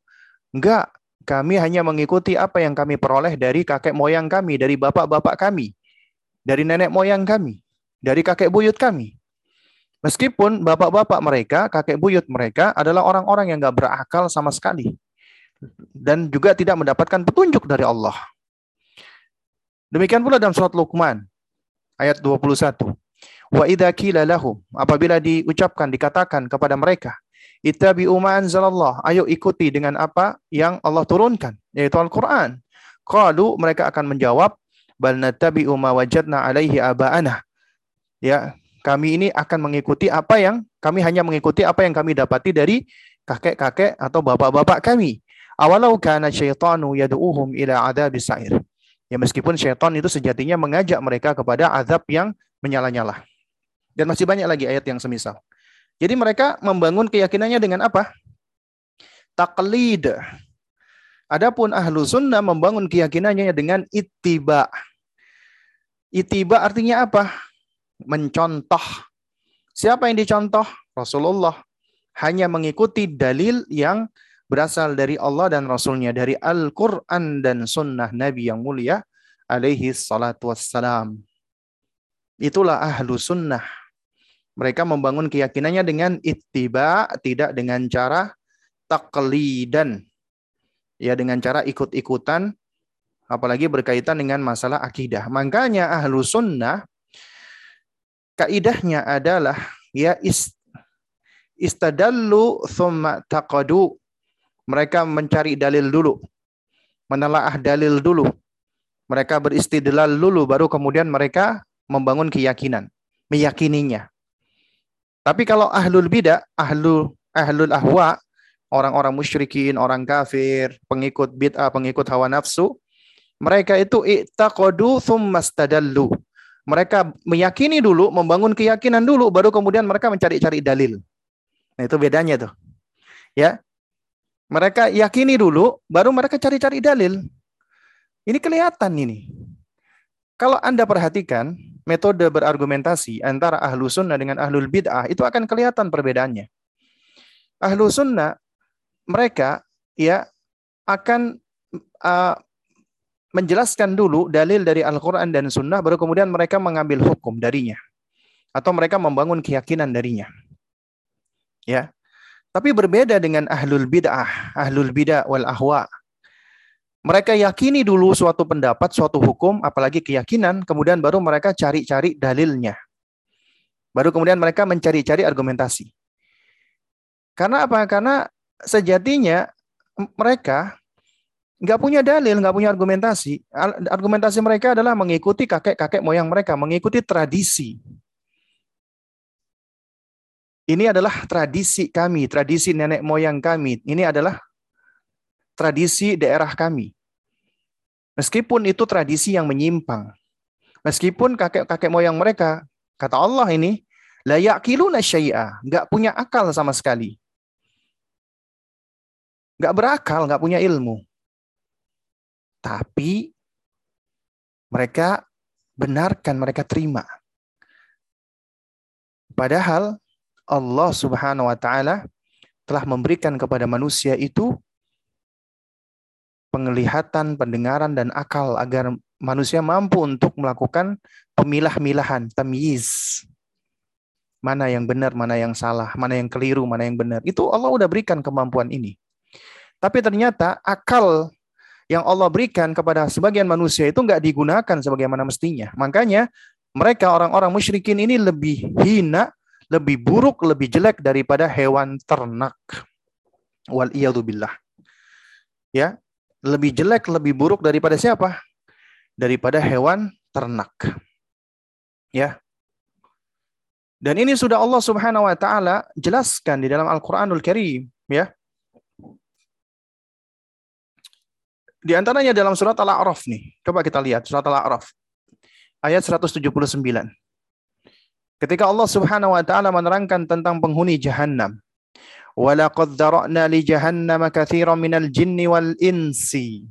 enggak kami hanya mengikuti apa yang kami peroleh dari kakek moyang kami, dari bapak-bapak kami, dari nenek moyang kami, dari kakek buyut kami. Meskipun bapak-bapak mereka, kakek buyut mereka adalah orang-orang yang gak berakal sama sekali. Dan juga tidak mendapatkan petunjuk dari Allah. Demikian pula dalam surat Luqman ayat 21. Wa idza qila lahum apabila diucapkan dikatakan kepada mereka ittabi'u ma anzalallah ayo ikuti dengan apa yang Allah turunkan yaitu Al-Qur'an. Qalu mereka akan menjawab bal nattabi'u ma wajadna alaihi aba'ana. Ya, kami ini akan mengikuti apa yang kami hanya mengikuti apa yang kami dapati dari kakek-kakek atau bapak-bapak kami. Awalau kana syaitanu yad'uhum ila adzabis sa'ir. Ya meskipun syaitan itu sejatinya mengajak mereka kepada azab yang menyala-nyala. Dan masih banyak lagi ayat yang semisal. Jadi mereka membangun keyakinannya dengan apa? Taklid. Adapun ahlu sunnah membangun keyakinannya dengan ittiba. Ittiba artinya apa? Mencontoh. Siapa yang dicontoh? Rasulullah. Hanya mengikuti dalil yang berasal dari Allah dan Rasulnya. Dari Al-Quran dan sunnah Nabi yang mulia. Alaihi salatu wassalam. Itulah ahlu sunnah. Mereka membangun keyakinannya dengan ittiba, tidak dengan cara taklidan. Ya, dengan cara ikut-ikutan apalagi berkaitan dengan masalah akidah. Makanya ahlu sunnah kaidahnya adalah ya ist, istadallu thumma taqadu. Mereka mencari dalil dulu. Menelaah dalil dulu. Mereka beristidlal dulu baru kemudian mereka membangun keyakinan, meyakininya. Tapi kalau ahlul bidah, ahlul ahlul ahwa, orang-orang musyrikin, orang kafir, pengikut bid'ah, pengikut hawa nafsu, mereka itu i'taqadu thummastadallu. Mereka meyakini dulu, membangun keyakinan dulu, baru kemudian mereka mencari-cari dalil. Nah, itu bedanya tuh. Ya. Mereka yakini dulu, baru mereka cari-cari dalil. Ini kelihatan ini. Kalau Anda perhatikan metode berargumentasi antara ahlu sunnah dengan ahlul bid'ah, itu akan kelihatan perbedaannya. Ahlu sunnah, mereka ya akan uh, menjelaskan dulu dalil dari Al-Quran dan Sunnah, baru kemudian mereka mengambil hukum darinya. Atau mereka membangun keyakinan darinya. Ya. Tapi berbeda dengan ahlul bid'ah, ahlul bid'ah wal ahwa. Mereka yakini dulu suatu pendapat, suatu hukum, apalagi keyakinan, kemudian baru mereka cari-cari dalilnya. Baru kemudian mereka mencari-cari argumentasi. Karena apa? Karena sejatinya mereka nggak punya dalil, nggak punya argumentasi. Argumentasi mereka adalah mengikuti kakek-kakek moyang mereka, mengikuti tradisi. Ini adalah tradisi kami, tradisi nenek moyang kami. Ini adalah tradisi daerah kami. Meskipun itu tradisi yang menyimpang. Meskipun kakek-kakek moyang mereka, kata Allah ini, layak kiluna syai'a, nggak punya akal sama sekali. Nggak berakal, nggak punya ilmu. Tapi mereka benarkan, mereka terima. Padahal Allah Subhanahu wa taala telah memberikan kepada manusia itu penglihatan, pendengaran dan akal agar manusia mampu untuk melakukan pemilah-milahan, tamyiz. Mana yang benar, mana yang salah, mana yang keliru, mana yang benar. Itu Allah udah berikan kemampuan ini. Tapi ternyata akal yang Allah berikan kepada sebagian manusia itu nggak digunakan sebagaimana mestinya. Makanya mereka orang-orang musyrikin ini lebih hina, lebih buruk, lebih jelek daripada hewan ternak. Wal billah. Ya, lebih jelek, lebih buruk daripada siapa? Daripada hewan ternak. Ya. Dan ini sudah Allah Subhanahu wa taala jelaskan di dalam Al-Qur'anul Karim, ya. Di antaranya dalam surat Al-A'raf nih. Coba kita lihat surat Al-A'raf. Ayat 179. Ketika Allah Subhanahu wa taala menerangkan tentang penghuni jahanam. Li jahannam katsiran minal jinni wal insi.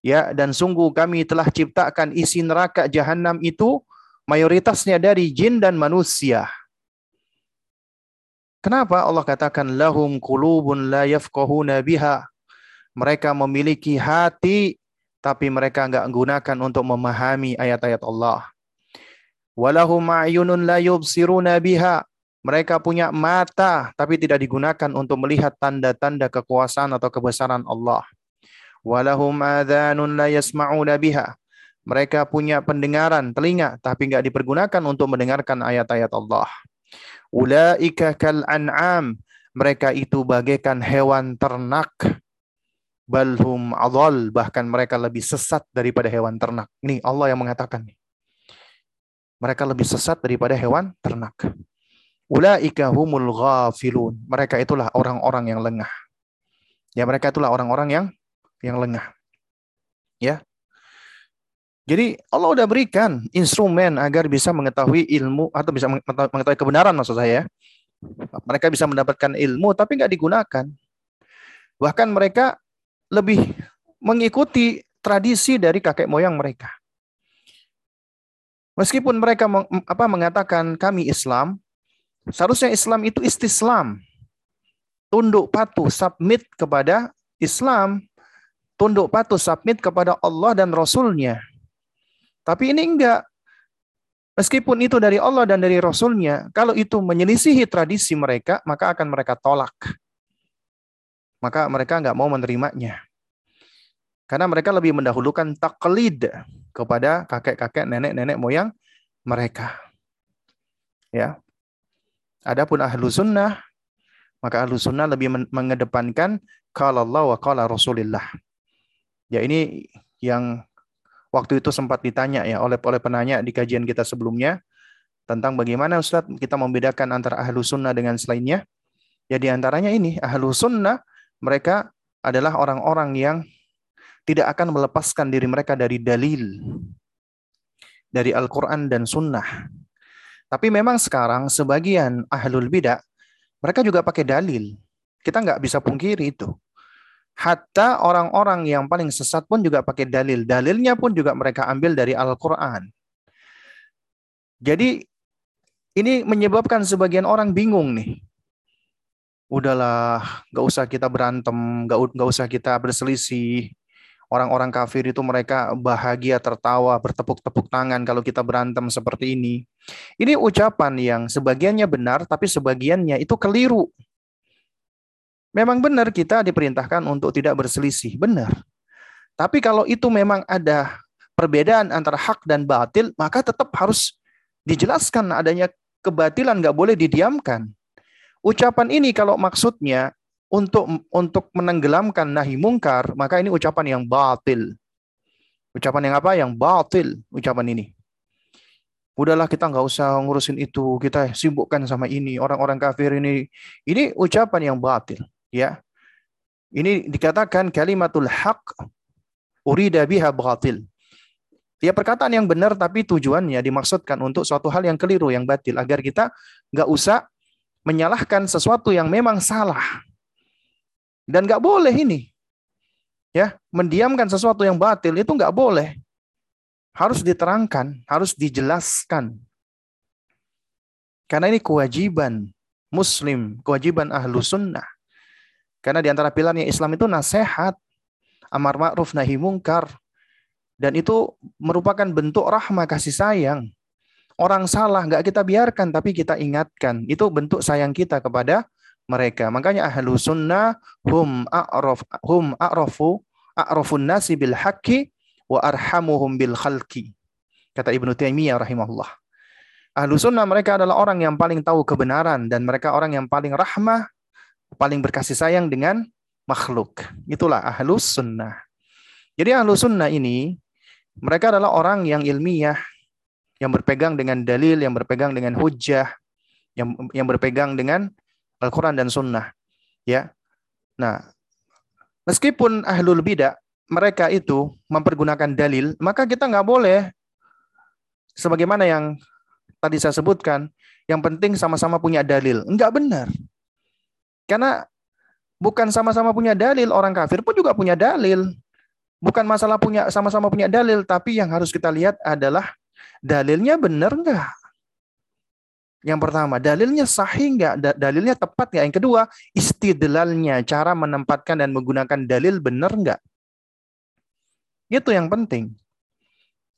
Ya, dan sungguh kami telah ciptakan isi neraka jahanam itu mayoritasnya dari jin dan manusia. Kenapa Allah katakan lahum qulubun la yafqahuna biha mereka memiliki hati tapi mereka enggak gunakan untuk memahami ayat-ayat Allah. Walahum a'yunun la yubsiruna biha. Mereka punya mata tapi tidak digunakan untuk melihat tanda-tanda kekuasaan atau kebesaran Allah. Walahum adhanun la yasma'una biha. Mereka punya pendengaran, telinga, tapi enggak dipergunakan untuk mendengarkan ayat-ayat Allah. Ulaika kal an'am. Mereka itu bagaikan hewan ternak balhum adol bahkan mereka lebih sesat daripada hewan ternak. Ini Allah yang mengatakan. Mereka lebih sesat daripada hewan ternak. Ulaika humul ghafilun. Mereka itulah orang-orang yang lengah. Ya, mereka itulah orang-orang yang yang lengah. Ya. Jadi Allah udah berikan instrumen agar bisa mengetahui ilmu atau bisa mengetahui kebenaran maksud saya. Mereka bisa mendapatkan ilmu tapi nggak digunakan. Bahkan mereka lebih mengikuti tradisi dari kakek moyang mereka. Meskipun mereka apa mengatakan kami Islam, seharusnya Islam itu istislam. Tunduk patuh, submit kepada Islam, tunduk patuh, submit kepada Allah dan Rasulnya. Tapi ini enggak. Meskipun itu dari Allah dan dari Rasulnya, kalau itu menyelisihi tradisi mereka, maka akan mereka tolak. Maka mereka enggak mau menerimanya. Karena mereka lebih mendahulukan taklid kepada kakek-kakek, nenek-nenek moyang mereka. Ya. Adapun ahlu sunnah, maka ahlu sunnah lebih mengedepankan kalau Allah wa kalau Rasulullah. Ya ini yang waktu itu sempat ditanya ya oleh oleh penanya di kajian kita sebelumnya tentang bagaimana Ustaz kita membedakan antara ahlu sunnah dengan selainnya. Ya di antaranya ini ahlu sunnah mereka adalah orang-orang yang tidak akan melepaskan diri mereka dari dalil dari Al-Quran dan Sunnah. Tapi memang sekarang sebagian ahlul bidah mereka juga pakai dalil. Kita nggak bisa pungkiri itu. Hatta orang-orang yang paling sesat pun juga pakai dalil. Dalilnya pun juga mereka ambil dari Al-Quran. Jadi ini menyebabkan sebagian orang bingung nih. Udahlah, nggak usah kita berantem, nggak usah kita berselisih. Orang-orang kafir itu mereka bahagia, tertawa, bertepuk-tepuk tangan kalau kita berantem seperti ini. Ini ucapan yang sebagiannya benar, tapi sebagiannya itu keliru. Memang benar kita diperintahkan untuk tidak berselisih, benar. Tapi kalau itu memang ada perbedaan antara hak dan batil, maka tetap harus dijelaskan adanya kebatilan nggak boleh didiamkan. Ucapan ini kalau maksudnya untuk untuk menenggelamkan nahi mungkar, maka ini ucapan yang batil. Ucapan yang apa? Yang batil ucapan ini. Udahlah kita nggak usah ngurusin itu, kita sibukkan sama ini. Orang-orang kafir ini, ini ucapan yang batil ya. Ini dikatakan kalimatul haq urida biha batil. Ya perkataan yang benar tapi tujuannya dimaksudkan untuk suatu hal yang keliru, yang batil agar kita nggak usah menyalahkan sesuatu yang memang salah. Dan nggak boleh ini. Ya, mendiamkan sesuatu yang batil itu nggak boleh. Harus diterangkan, harus dijelaskan. Karena ini kewajiban muslim, kewajiban ahlu sunnah. Karena di antara pilarnya Islam itu nasihat, amar ma'ruf nahi mungkar. Dan itu merupakan bentuk rahmah kasih sayang. Orang salah nggak kita biarkan tapi kita ingatkan. Itu bentuk sayang kita kepada mereka. Makanya ahlu sunnah hum a'raf hum a'rafu a'rafun nasi bil haqqi wa arhamuhum bil khalqi. Kata Ibnu Taimiyah rahimahullah. Ahlu sunnah mereka adalah orang yang paling tahu kebenaran dan mereka orang yang paling rahmah paling berkasih sayang dengan makhluk. Itulah ahlus sunnah. Jadi ahlus sunnah ini, mereka adalah orang yang ilmiah, yang berpegang dengan dalil, yang berpegang dengan hujah, yang yang berpegang dengan Al-Quran dan Sunnah. Ya, nah, meskipun ahlul bidah mereka itu mempergunakan dalil, maka kita nggak boleh, sebagaimana yang tadi saya sebutkan, yang penting sama-sama punya dalil. Enggak benar. Karena bukan sama-sama punya dalil, orang kafir pun juga punya dalil. Bukan masalah punya sama-sama punya dalil, tapi yang harus kita lihat adalah dalilnya benar enggak? Yang pertama, dalilnya sahih enggak? Dalilnya tepat enggak? Yang kedua, istidlalnya, cara menempatkan dan menggunakan dalil benar enggak? Itu yang penting.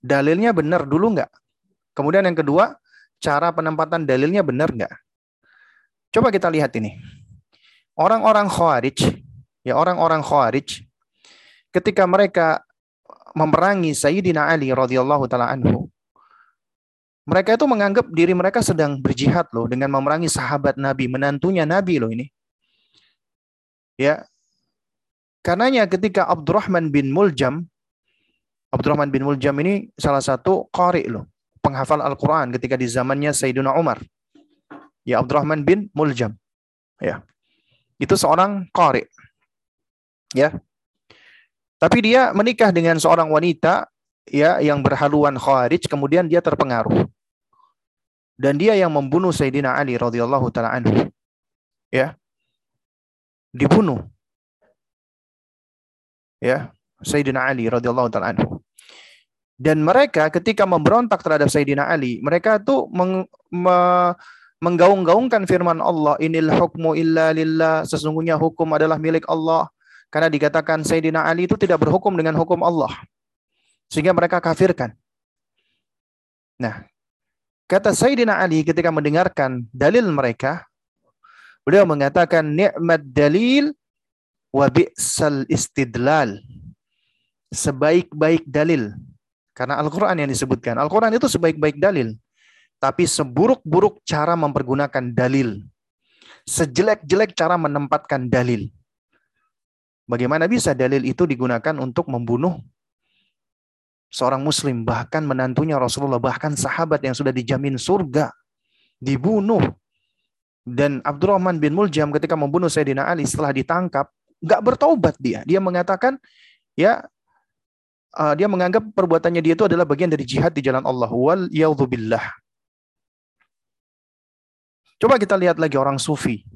Dalilnya benar dulu enggak? Kemudian yang kedua, cara penempatan dalilnya benar enggak? Coba kita lihat ini. Orang-orang Khawarij, ya orang-orang Khawarij, ketika mereka memerangi Sayyidina Ali radhiyallahu taala anhu, mereka itu menganggap diri mereka sedang berjihad loh dengan memerangi sahabat Nabi, menantunya Nabi loh ini. Ya. Karenanya ketika Abdurrahman bin Muljam Abdurrahman bin Muljam ini salah satu qari loh, penghafal Al-Qur'an ketika di zamannya Sayyidina Umar. ya Abdurrahman bin Muljam. Ya. Itu seorang qari. Ya. Tapi dia menikah dengan seorang wanita ya yang berhaluan khawarij kemudian dia terpengaruh. Dan dia yang membunuh Sayyidina Ali radhiyallahu taala anhu. Ya. Dibunuh. Ya, Sayyidina Ali radhiyallahu taala anhu. Dan mereka ketika memberontak terhadap Sayyidina Ali, mereka tuh meng, me, menggaung-gaungkan firman Allah, "Inil hukmu illa lillah." Sesungguhnya hukum adalah milik Allah. Karena dikatakan Sayyidina Ali itu tidak berhukum dengan hukum Allah. Sehingga mereka kafirkan. Nah, kata Sayyidina Ali ketika mendengarkan dalil mereka, beliau mengatakan ni'mat dalil wa bi'sal istidlal. Sebaik-baik dalil. Karena Al-Quran yang disebutkan. Al-Quran itu sebaik-baik dalil. Tapi seburuk-buruk cara mempergunakan dalil. Sejelek-jelek cara menempatkan dalil. Bagaimana bisa dalil itu digunakan untuk membunuh seorang muslim, bahkan menantunya Rasulullah, bahkan sahabat yang sudah dijamin surga, dibunuh. Dan Abdurrahman bin Muljam ketika membunuh Sayyidina Ali setelah ditangkap, nggak bertobat dia. Dia mengatakan, ya uh, dia menganggap perbuatannya dia itu adalah bagian dari jihad di jalan Allah. Wal billah. Coba kita lihat lagi orang sufi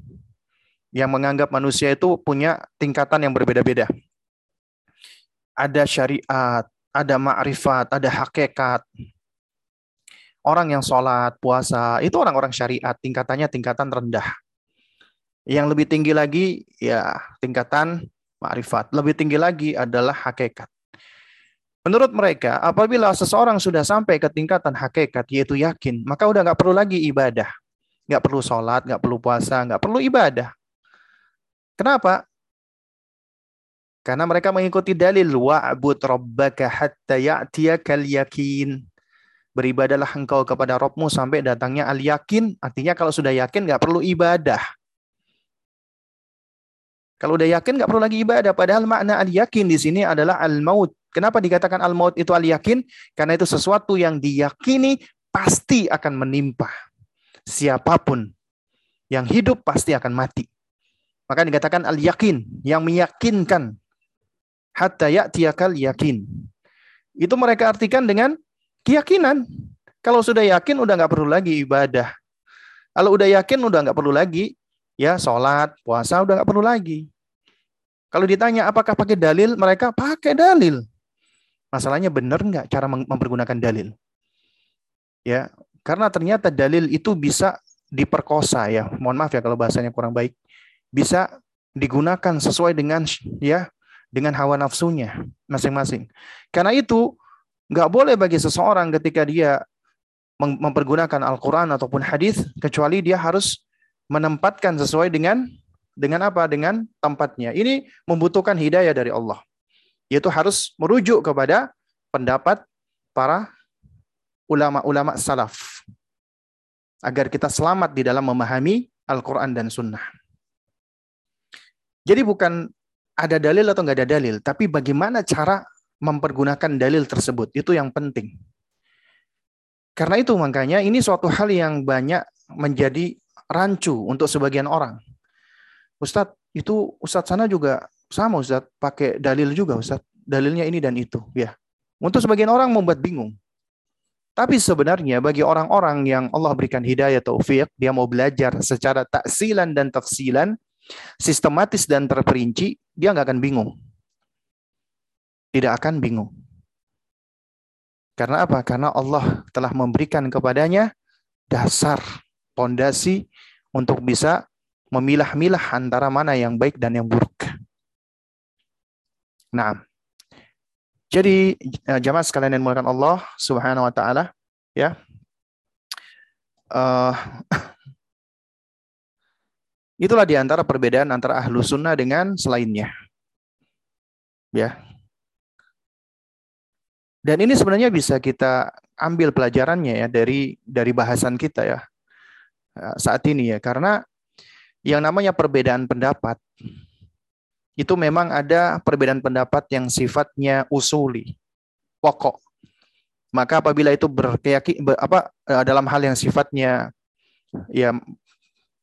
yang menganggap manusia itu punya tingkatan yang berbeda-beda. Ada syariat, ada ma'rifat, ada hakikat. Orang yang sholat, puasa, itu orang-orang syariat, tingkatannya tingkatan rendah. Yang lebih tinggi lagi, ya tingkatan ma'rifat. Lebih tinggi lagi adalah hakikat. Menurut mereka, apabila seseorang sudah sampai ke tingkatan hakikat, yaitu yakin, maka udah nggak perlu lagi ibadah. Nggak perlu sholat, nggak perlu puasa, nggak perlu ibadah. Kenapa? Karena mereka mengikuti dalil wa'bud rabbaka hatta ya'tiyakal yakin. Beribadalah engkau kepada Rabbmu sampai datangnya al yakin. Artinya kalau sudah yakin nggak perlu ibadah. Kalau udah yakin nggak perlu lagi ibadah. Padahal makna al yakin di sini adalah al maut. Kenapa dikatakan al maut itu al yakin? Karena itu sesuatu yang diyakini pasti akan menimpa. Siapa pun yang hidup pasti akan mati. Maka dikatakan al-yakin, yang meyakinkan. Hatta ya'tiyakal yakin. Itu mereka artikan dengan keyakinan. Kalau sudah yakin, udah nggak perlu lagi ibadah. Kalau udah yakin, udah nggak perlu lagi ya sholat, puasa, udah nggak perlu lagi. Kalau ditanya apakah pakai dalil, mereka pakai dalil. Masalahnya benar nggak cara mempergunakan dalil? Ya, karena ternyata dalil itu bisa diperkosa ya. Mohon maaf ya kalau bahasanya kurang baik bisa digunakan sesuai dengan ya dengan hawa nafsunya masing-masing. Karena itu nggak boleh bagi seseorang ketika dia mempergunakan Al-Quran ataupun hadis kecuali dia harus menempatkan sesuai dengan dengan apa? Dengan tempatnya. Ini membutuhkan hidayah dari Allah. Yaitu harus merujuk kepada pendapat para ulama-ulama salaf. Agar kita selamat di dalam memahami Al-Quran dan Sunnah. Jadi bukan ada dalil atau nggak ada dalil, tapi bagaimana cara mempergunakan dalil tersebut itu yang penting. Karena itu makanya ini suatu hal yang banyak menjadi rancu untuk sebagian orang. Ustadz, itu Ustadz sana juga sama Ustadz, pakai dalil juga Ustadz. Dalilnya ini dan itu. ya. Untuk sebagian orang membuat bingung. Tapi sebenarnya bagi orang-orang yang Allah berikan hidayah taufik, dia mau belajar secara taksilan dan tafsilan, sistematis dan terperinci, dia nggak akan bingung. Tidak akan bingung. Karena apa? Karena Allah telah memberikan kepadanya dasar, pondasi untuk bisa memilah-milah antara mana yang baik dan yang buruk. Nah, jadi eh, jamaah sekalian yang dimuliakan Allah Subhanahu wa taala, ya. Uh, Itulah di antara perbedaan antara ahlu sunnah dengan selainnya. Ya. Dan ini sebenarnya bisa kita ambil pelajarannya ya dari dari bahasan kita ya eh, saat ini ya karena yang namanya perbedaan pendapat itu memang ada perbedaan pendapat yang sifatnya usuli pokok maka apabila itu berkeyakin apa eh, dalam hal yang sifatnya ya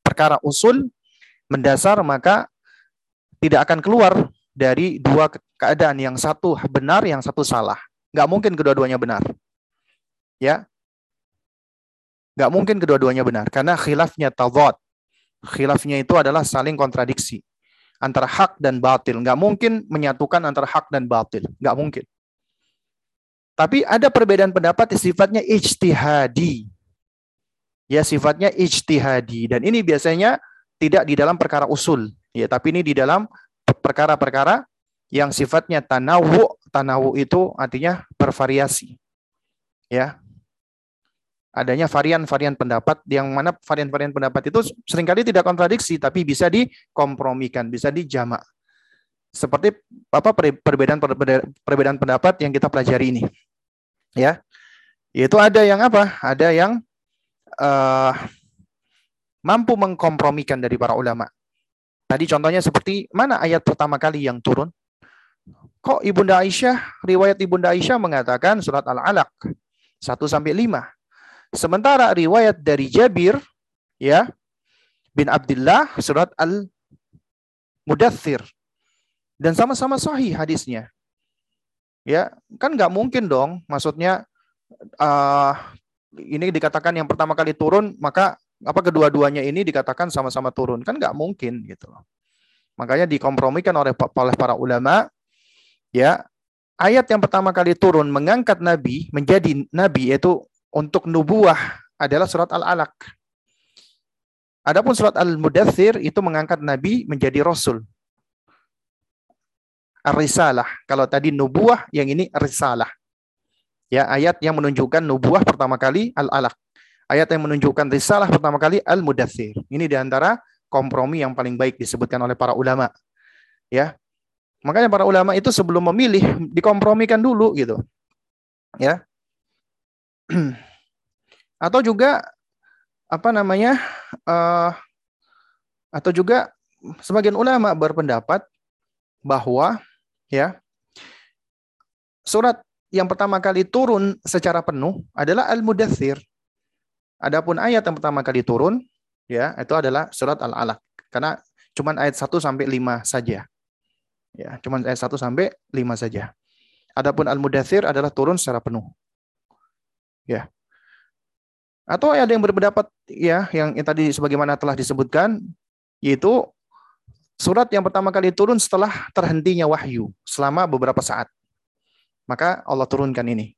perkara usul mendasar maka tidak akan keluar dari dua keadaan yang satu benar yang satu salah. Nggak mungkin kedua-duanya benar. Ya? Nggak mungkin kedua-duanya benar karena khilafnya tawad. Khilafnya itu adalah saling kontradiksi antara hak dan batil. Nggak mungkin menyatukan antara hak dan batil. Nggak mungkin. Tapi ada perbedaan pendapat yang sifatnya ijtihadi. Ya sifatnya ijtihadi. Dan ini biasanya tidak di dalam perkara usul. Ya tapi ini di dalam perkara-perkara yang sifatnya tanawu tanawu itu artinya bervariasi. Ya. Adanya varian-varian pendapat yang mana varian-varian pendapat itu sering kali tidak kontradiksi tapi bisa dikompromikan bisa dijamak. Seperti apa perbedaan perbedaan pendapat yang kita pelajari ini. Ya. Yaitu ada yang apa? Ada yang uh, mampu mengkompromikan dari para ulama. Tadi contohnya seperti mana ayat pertama kali yang turun? Kok Ibunda Aisyah, riwayat Ibunda Aisyah mengatakan surat Al-Alaq 1 sampai 5. Sementara riwayat dari Jabir ya bin Abdullah surat Al-Mudathir dan sama-sama sahih hadisnya. Ya, kan nggak mungkin dong, maksudnya uh, ini dikatakan yang pertama kali turun, maka apa kedua-duanya ini dikatakan sama-sama turun? Kan nggak mungkin gitu loh. Makanya dikompromikan oleh oleh para ulama, ya ayat yang pertama kali turun mengangkat Nabi menjadi Nabi yaitu untuk nubuah adalah surat Al-Alaq. Adapun surat Al-Mudathir itu mengangkat Nabi menjadi Rasul. Ar-Risalah. Kalau tadi nubuah, yang ini Risalah. Ya, ayat yang menunjukkan nubuah pertama kali Al-Alaq. Ayat yang menunjukkan risalah pertama kali Al-Mudathir. Ini di antara kompromi yang paling baik disebutkan oleh para ulama. Ya. Makanya para ulama itu sebelum memilih dikompromikan dulu gitu. Ya. Atau juga apa namanya? Uh, atau juga sebagian ulama berpendapat bahwa ya surat yang pertama kali turun secara penuh adalah Al-Mudathir. Adapun ayat yang pertama kali turun ya itu adalah surat Al-Alaq karena cuma ayat 1 sampai 5 saja. Ya, cuma ayat 1 sampai 5 saja. Adapun Al-Mudathir adalah turun secara penuh. Ya. Atau ada yang berpendapat ya yang, yang tadi sebagaimana telah disebutkan yaitu surat yang pertama kali turun setelah terhentinya wahyu selama beberapa saat. Maka Allah turunkan ini.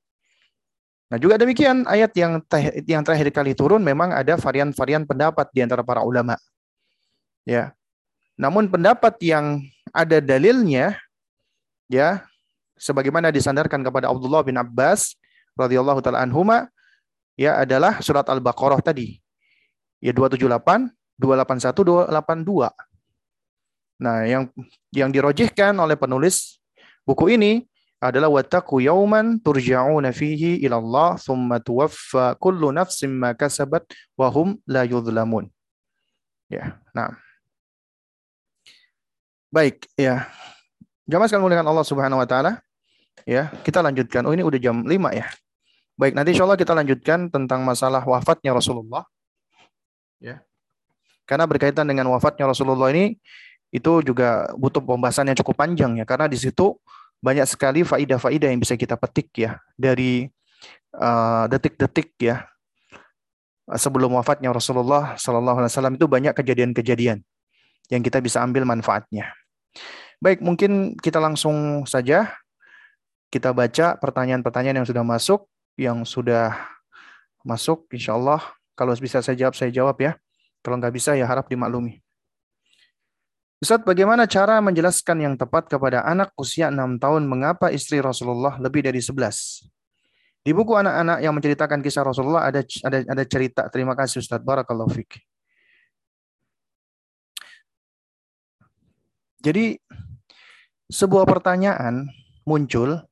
Nah juga demikian ayat yang yang terakhir kali turun memang ada varian-varian pendapat di antara para ulama. Ya. Namun pendapat yang ada dalilnya ya sebagaimana disandarkan kepada Abdullah bin Abbas radhiyallahu taala anhuma ya adalah surat Al-Baqarah tadi. Ya 278, 281, 282. Nah, yang yang dirojihkan oleh penulis buku ini adalah wattaqu yauman turja'una fihi ila Allah thumma tuwaffa kullu nafsin ma kasabat wa hum la yudhlamun. Ya, nah. Baik, ya. Jamaah sekalian muliakan Allah Subhanahu wa taala. Ya, kita lanjutkan. Oh, ini udah jam 5 ya. Baik, nanti insya Allah kita lanjutkan tentang masalah wafatnya Rasulullah. Ya. Karena berkaitan dengan wafatnya Rasulullah ini itu juga butuh pembahasan yang cukup panjang ya karena di situ banyak sekali faidah-faidah yang bisa kita petik ya dari uh, detik-detik uh, ya sebelum wafatnya Rasulullah Sallallahu Alaihi Wasallam itu banyak kejadian-kejadian yang kita bisa ambil manfaatnya. Baik, mungkin kita langsung saja kita baca pertanyaan-pertanyaan yang sudah masuk, yang sudah masuk, insya Allah kalau bisa saya jawab saya jawab ya. Kalau nggak bisa ya harap dimaklumi. Ustaz, bagaimana cara menjelaskan yang tepat kepada anak usia 6 tahun mengapa istri Rasulullah lebih dari 11? Di buku anak-anak yang menceritakan kisah Rasulullah ada ada ada cerita. Terima kasih Ustaz. Barakallahu fiik. Jadi sebuah pertanyaan muncul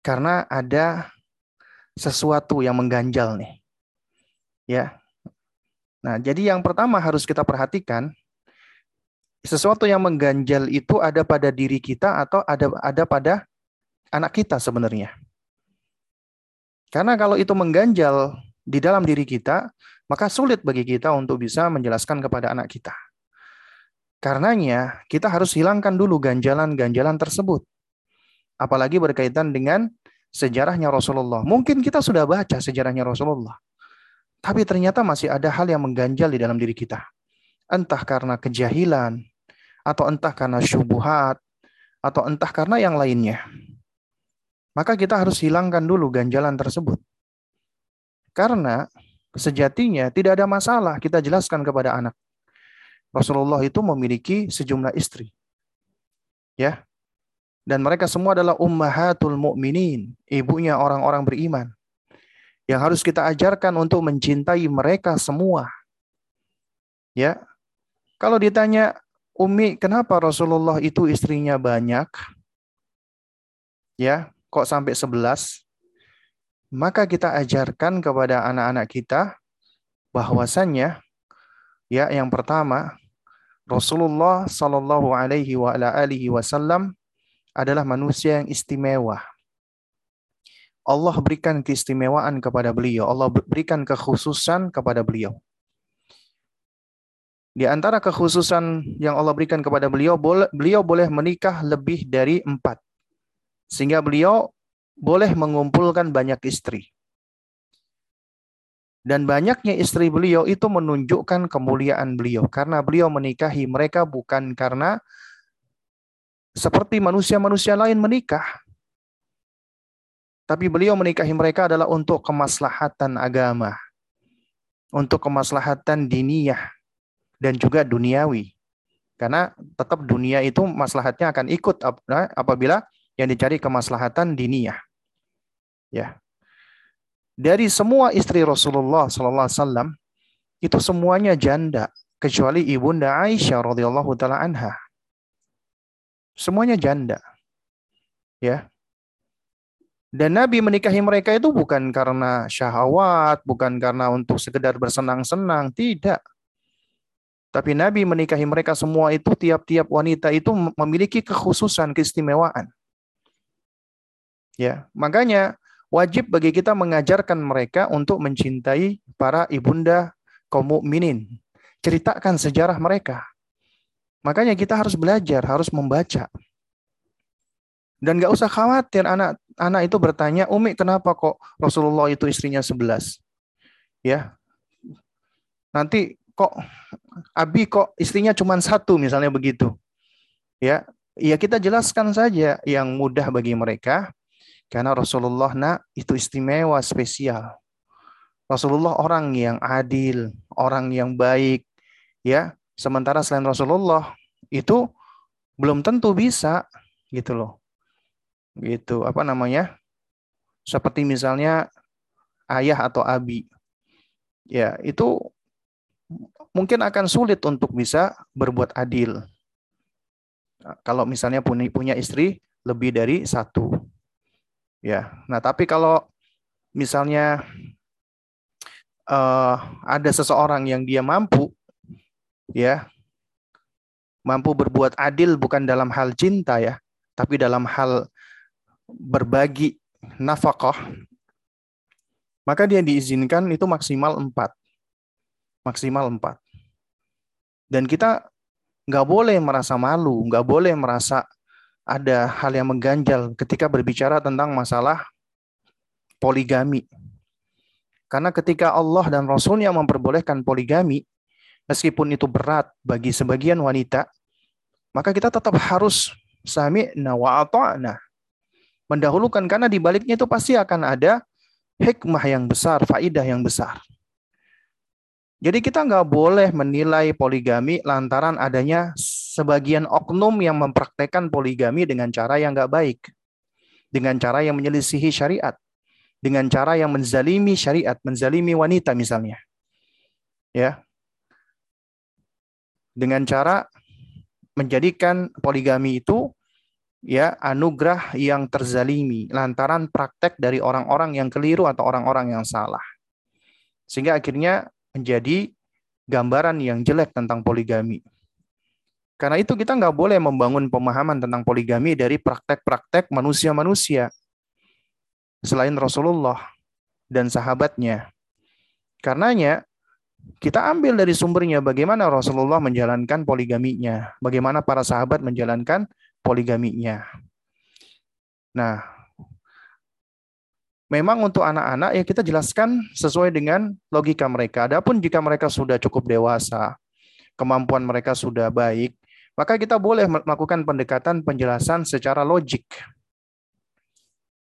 karena ada sesuatu yang mengganjal nih. Ya. Nah, jadi yang pertama harus kita perhatikan sesuatu yang mengganjal itu ada pada diri kita atau ada ada pada anak kita sebenarnya. Karena kalau itu mengganjal di dalam diri kita, maka sulit bagi kita untuk bisa menjelaskan kepada anak kita. Karenanya, kita harus hilangkan dulu ganjalan-ganjalan tersebut. Apalagi berkaitan dengan sejarahnya Rasulullah. Mungkin kita sudah baca sejarahnya Rasulullah. Tapi ternyata masih ada hal yang mengganjal di dalam diri kita. Entah karena kejahilan, atau entah karena syubuhat, atau entah karena yang lainnya. Maka kita harus hilangkan dulu ganjalan tersebut. Karena sejatinya tidak ada masalah kita jelaskan kepada anak. Rasulullah itu memiliki sejumlah istri. Ya. Dan mereka semua adalah ummahatul mu'minin, ibunya orang-orang beriman. Yang harus kita ajarkan untuk mencintai mereka semua. Ya. Kalau ditanya, Umi, kenapa Rasulullah itu istrinya banyak? Ya, kok sampai 11? Maka kita ajarkan kepada anak-anak kita bahwasannya ya yang pertama Rasulullah Shallallahu Alaihi Wasallam adalah manusia yang istimewa. Allah berikan keistimewaan kepada beliau. Allah berikan kekhususan kepada beliau. Di antara kekhususan yang Allah berikan kepada beliau, beliau boleh menikah lebih dari empat. Sehingga beliau boleh mengumpulkan banyak istri. Dan banyaknya istri beliau itu menunjukkan kemuliaan beliau. Karena beliau menikahi mereka bukan karena seperti manusia-manusia lain menikah. Tapi beliau menikahi mereka adalah untuk kemaslahatan agama. Untuk kemaslahatan diniyah. Dan juga duniawi. Karena tetap dunia itu maslahatnya akan ikut apabila yang dicari kemaslahatan diniyah. Ya, dari semua istri Rasulullah sallallahu alaihi wasallam itu semuanya janda kecuali ibunda Aisyah radhiyallahu taala anha. Semuanya janda. Ya. Dan Nabi menikahi mereka itu bukan karena syahwat, bukan karena untuk sekedar bersenang-senang, tidak. Tapi Nabi menikahi mereka semua itu tiap-tiap wanita itu memiliki kekhususan, keistimewaan. Ya, makanya wajib bagi kita mengajarkan mereka untuk mencintai para ibunda kaum mukminin. Ceritakan sejarah mereka. Makanya kita harus belajar, harus membaca. Dan gak usah khawatir anak anak itu bertanya, Umi kenapa kok Rasulullah itu istrinya sebelas? Ya, nanti kok Abi kok istrinya cuma satu misalnya begitu. Ya, ya kita jelaskan saja yang mudah bagi mereka karena Rasulullah nak itu istimewa spesial. Rasulullah orang yang adil, orang yang baik, ya. Sementara selain Rasulullah itu belum tentu bisa gitu loh. Gitu, apa namanya? Seperti misalnya ayah atau abi. Ya, itu mungkin akan sulit untuk bisa berbuat adil. Kalau misalnya punya punya istri lebih dari satu. Ya, nah tapi kalau misalnya uh, ada seseorang yang dia mampu, ya, mampu berbuat adil bukan dalam hal cinta ya, tapi dalam hal berbagi nafkah, maka dia diizinkan itu maksimal empat, maksimal empat. Dan kita nggak boleh merasa malu, nggak boleh merasa ada hal yang mengganjal ketika berbicara tentang masalah poligami. Karena ketika Allah dan Rasulnya memperbolehkan poligami, meskipun itu berat bagi sebagian wanita, maka kita tetap harus sami'na wa ata'na. Mendahulukan karena di baliknya itu pasti akan ada hikmah yang besar, faidah yang besar. Jadi kita nggak boleh menilai poligami lantaran adanya sebagian oknum yang mempraktekkan poligami dengan cara yang nggak baik, dengan cara yang menyelisihi syariat, dengan cara yang menzalimi syariat, menzalimi wanita misalnya, ya, dengan cara menjadikan poligami itu ya anugerah yang terzalimi lantaran praktek dari orang-orang yang keliru atau orang-orang yang salah. Sehingga akhirnya menjadi gambaran yang jelek tentang poligami. Karena itu kita nggak boleh membangun pemahaman tentang poligami dari praktek-praktek manusia-manusia selain Rasulullah dan sahabatnya. Karenanya kita ambil dari sumbernya bagaimana Rasulullah menjalankan poligaminya, bagaimana para sahabat menjalankan poligaminya. Nah, memang untuk anak-anak ya kita jelaskan sesuai dengan logika mereka. Adapun jika mereka sudah cukup dewasa, kemampuan mereka sudah baik, maka kita boleh melakukan pendekatan penjelasan secara logik.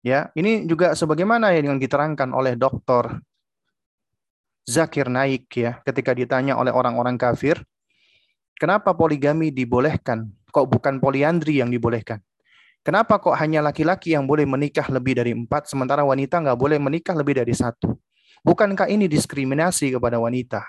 Ya, ini juga sebagaimana yang diterangkan oleh Dr. Zakir Naik ya, ketika ditanya oleh orang-orang kafir, kenapa poligami dibolehkan? Kok bukan poliandri yang dibolehkan? Kenapa kok hanya laki-laki yang boleh menikah lebih dari empat, sementara wanita nggak boleh menikah lebih dari satu? Bukankah ini diskriminasi kepada wanita?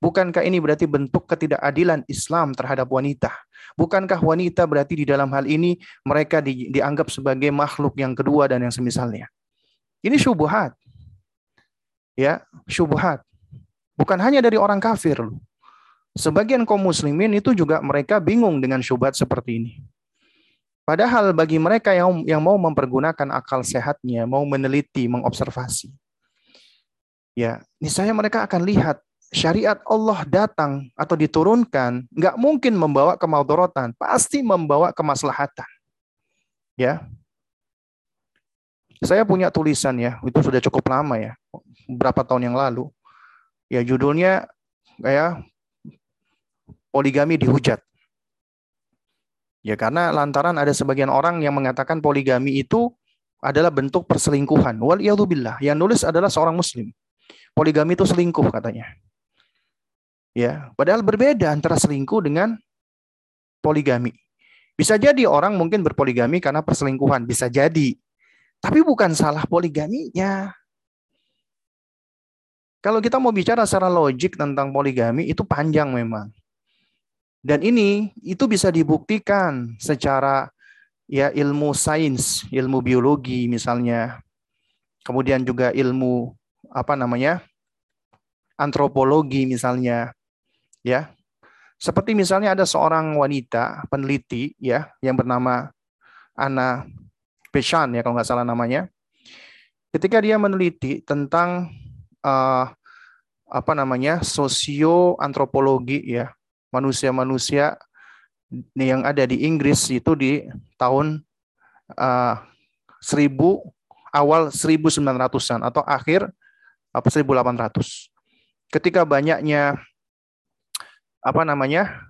Bukankah ini berarti bentuk ketidakadilan Islam terhadap wanita? Bukankah wanita berarti di dalam hal ini mereka di, dianggap sebagai makhluk yang kedua dan yang semisalnya? Ini syubhat. Ya, syubhat. Bukan hanya dari orang kafir Sebagian kaum muslimin itu juga mereka bingung dengan syubhat seperti ini. Padahal bagi mereka yang yang mau mempergunakan akal sehatnya, mau meneliti, mengobservasi, ya, niscaya mereka akan lihat syariat Allah datang atau diturunkan, nggak mungkin membawa kemaudorotan, pasti membawa kemaslahatan. Ya. Saya punya tulisan ya, itu sudah cukup lama ya, berapa tahun yang lalu. Ya judulnya kayak poligami dihujat. Ya karena lantaran ada sebagian orang yang mengatakan poligami itu adalah bentuk perselingkuhan. Wal billah. Yang nulis adalah seorang muslim. Poligami itu selingkuh katanya. Ya, padahal berbeda antara selingkuh dengan poligami. Bisa jadi orang mungkin berpoligami karena perselingkuhan, bisa jadi. Tapi bukan salah poligaminya. Kalau kita mau bicara secara logik tentang poligami itu panjang memang. Dan ini itu bisa dibuktikan secara ya ilmu sains, ilmu biologi misalnya. Kemudian juga ilmu apa namanya? antropologi misalnya ya. Seperti misalnya ada seorang wanita peneliti ya yang bernama Anna Peshan ya kalau nggak salah namanya. Ketika dia meneliti tentang uh, apa namanya sosio antropologi ya manusia-manusia yang ada di Inggris itu di tahun uh, 1000 awal 1900-an atau akhir apa 1800. Ketika banyaknya apa namanya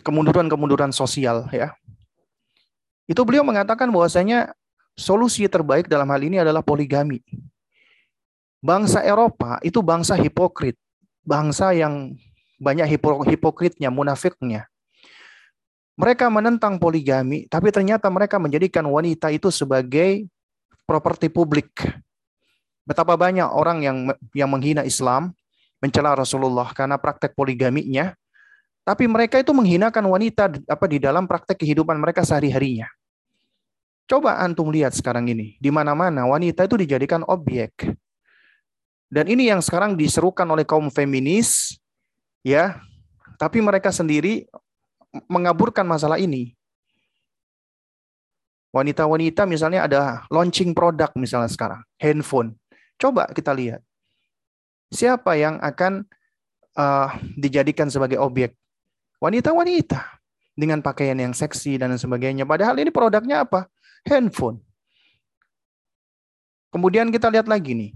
kemunduran-kemunduran sosial ya. Itu beliau mengatakan bahwasanya solusi terbaik dalam hal ini adalah poligami. Bangsa Eropa itu bangsa hipokrit, bangsa yang banyak hipokritnya, munafiknya. Mereka menentang poligami, tapi ternyata mereka menjadikan wanita itu sebagai properti publik. Betapa banyak orang yang yang menghina Islam, mencela Rasulullah karena praktek poligaminya, tapi mereka itu menghinakan wanita apa di dalam praktek kehidupan mereka sehari-harinya. Coba antum lihat sekarang ini, di mana-mana wanita itu dijadikan objek. Dan ini yang sekarang diserukan oleh kaum feminis, ya, tapi mereka sendiri mengaburkan masalah ini. Wanita-wanita misalnya ada launching produk misalnya sekarang, handphone. Coba kita lihat siapa yang akan uh, dijadikan sebagai objek? Wanita-wanita dengan pakaian yang seksi dan sebagainya. Padahal ini produknya apa? Handphone. Kemudian kita lihat lagi nih.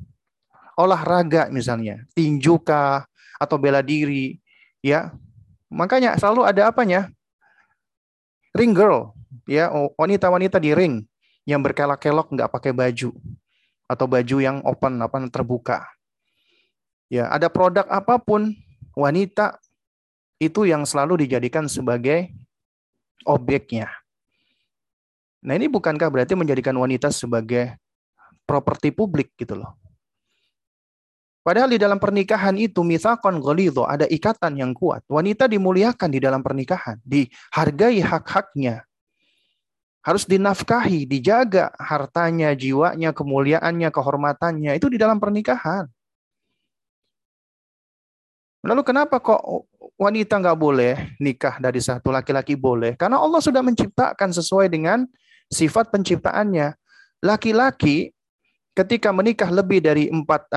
Olahraga misalnya, tinju kah atau bela diri, ya. Makanya selalu ada apanya? Ring girl, ya, wanita-wanita di ring yang berkelok-kelok nggak pakai baju atau baju yang open apa terbuka Ya, ada produk apa pun wanita itu yang selalu dijadikan sebagai objeknya. Nah, ini bukankah berarti menjadikan wanita sebagai properti publik gitu loh. Padahal di dalam pernikahan itu misalkan ghalidho, ada ikatan yang kuat. Wanita dimuliakan di dalam pernikahan, dihargai hak-haknya. Harus dinafkahi, dijaga hartanya, jiwanya, kemuliaannya, kehormatannya. Itu di dalam pernikahan. Lalu kenapa kok wanita nggak boleh nikah dari satu laki-laki boleh? Karena Allah sudah menciptakan sesuai dengan sifat penciptaannya. Laki-laki ketika menikah lebih dari empat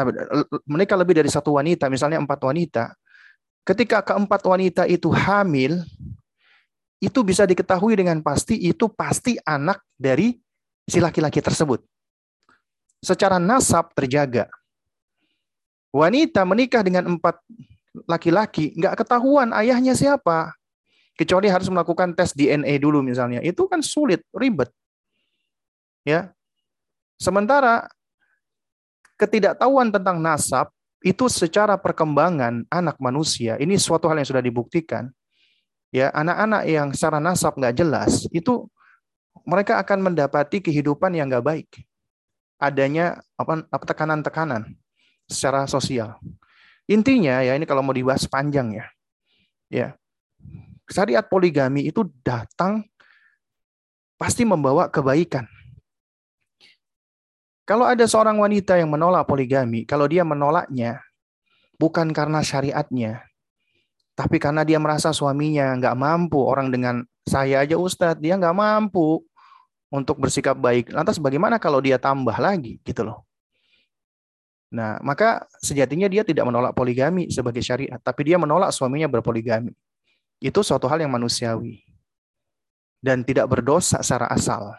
menikah lebih dari satu wanita, misalnya empat wanita, ketika keempat wanita itu hamil, itu bisa diketahui dengan pasti itu pasti anak dari si laki-laki tersebut. Secara nasab terjaga. Wanita menikah dengan empat laki-laki, nggak ketahuan ayahnya siapa. Kecuali harus melakukan tes DNA dulu misalnya. Itu kan sulit, ribet. Ya. Sementara ketidaktahuan tentang nasab itu secara perkembangan anak manusia ini suatu hal yang sudah dibuktikan. Ya, anak-anak yang secara nasab nggak jelas itu mereka akan mendapati kehidupan yang nggak baik. Adanya apa tekanan-tekanan secara sosial. Intinya ya ini kalau mau dibahas panjang ya. Ya. Syariat poligami itu datang pasti membawa kebaikan kalau ada seorang wanita yang menolak poligami, kalau dia menolaknya bukan karena syariatnya, tapi karena dia merasa suaminya nggak mampu, orang dengan saya aja Ustadz, dia nggak mampu untuk bersikap baik. Lantas bagaimana kalau dia tambah lagi gitu loh. Nah, maka sejatinya dia tidak menolak poligami sebagai syariat, tapi dia menolak suaminya berpoligami. Itu suatu hal yang manusiawi dan tidak berdosa secara asal.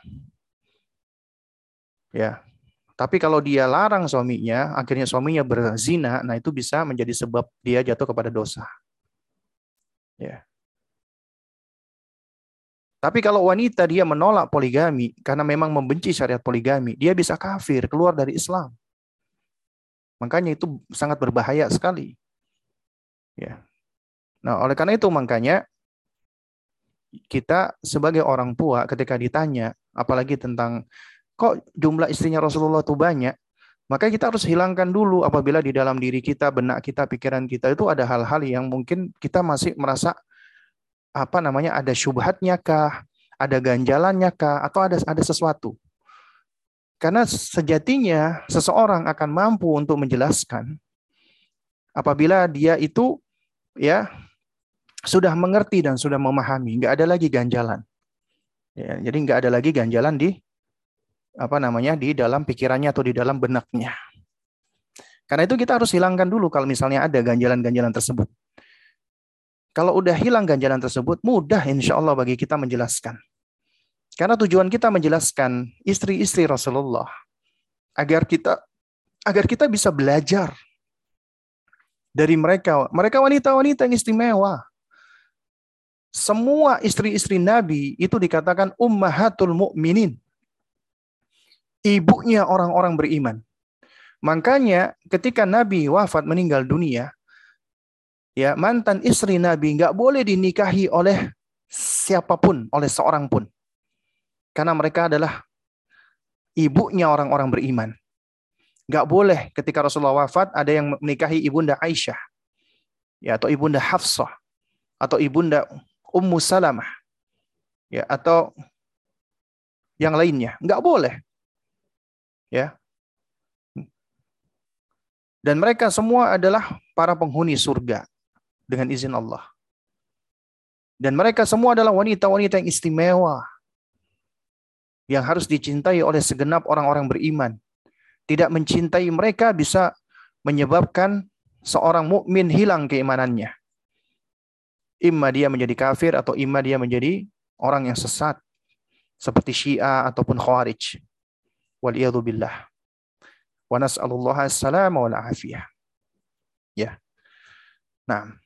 Ya, tapi kalau dia larang suaminya, akhirnya suaminya berzina, nah itu bisa menjadi sebab dia jatuh kepada dosa. Ya. Tapi kalau wanita dia menolak poligami karena memang membenci syariat poligami, dia bisa kafir, keluar dari Islam. Makanya itu sangat berbahaya sekali. Ya. Nah, oleh karena itu makanya kita sebagai orang tua ketika ditanya apalagi tentang kok jumlah istrinya Rasulullah itu banyak, maka kita harus hilangkan dulu apabila di dalam diri kita, benak kita, pikiran kita itu ada hal-hal yang mungkin kita masih merasa apa namanya ada syubhatnya kah, ada ganjalannya kah, atau ada ada sesuatu. Karena sejatinya seseorang akan mampu untuk menjelaskan apabila dia itu ya sudah mengerti dan sudah memahami, nggak ada lagi ganjalan. Ya, jadi nggak ada lagi ganjalan di apa namanya di dalam pikirannya atau di dalam benaknya. Karena itu kita harus hilangkan dulu kalau misalnya ada ganjalan-ganjalan tersebut. Kalau udah hilang ganjalan tersebut, mudah insya Allah bagi kita menjelaskan. Karena tujuan kita menjelaskan istri-istri Rasulullah agar kita agar kita bisa belajar dari mereka. Mereka wanita-wanita yang istimewa. Semua istri-istri Nabi itu dikatakan ummahatul mu'minin ibunya orang-orang beriman. Makanya ketika Nabi wafat meninggal dunia, ya mantan istri Nabi nggak boleh dinikahi oleh siapa pun, oleh seorang pun. Karena mereka adalah ibunya orang-orang beriman. Nggak boleh ketika Rasulullah wafat ada yang menikahi ibunda Aisyah, ya atau ibunda Hafsah, atau ibunda Ummu Salamah, ya atau yang lainnya. Nggak boleh. Ya. Dan mereka semua adalah para penghuni surga dengan izin Allah. Dan mereka semua adalah wanita-wanita yang istimewa yang harus dicintai oleh segenap orang-orang beriman. Tidak mencintai mereka bisa menyebabkan seorang mukmin hilang keimanannya. Imma dia menjadi kafir atau imma dia menjadi orang yang sesat seperti Syiah ataupun Khawarij. Waliyadu billah. Wa nas'alullah as-salama wal. Ya. Nah.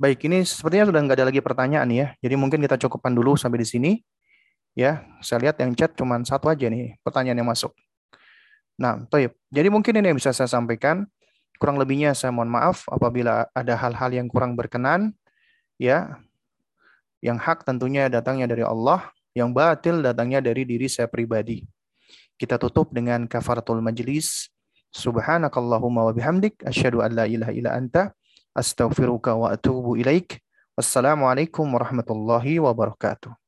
Baik, ini sepertinya sudah nggak ada lagi pertanyaan ya. Jadi mungkin kita cukupkan dulu sampai di sini. Ya, saya lihat yang chat cuma satu aja nih pertanyaan yang masuk. Nah, toib. Jadi mungkin ini yang bisa saya sampaikan. Kurang lebihnya saya mohon maaf apabila ada hal-hal yang kurang berkenan. Ya, yang hak tentunya datangnya dari Allah, yang batil datangnya dari diri saya pribadi. Kita tutup dengan kafaratul majlis. Subhanakallahumma wa bihamdik asyhadu an la ilaha illa anta astaghfiruka wa atubu ilaik. Wassalamualaikum warahmatullahi wabarakatuh.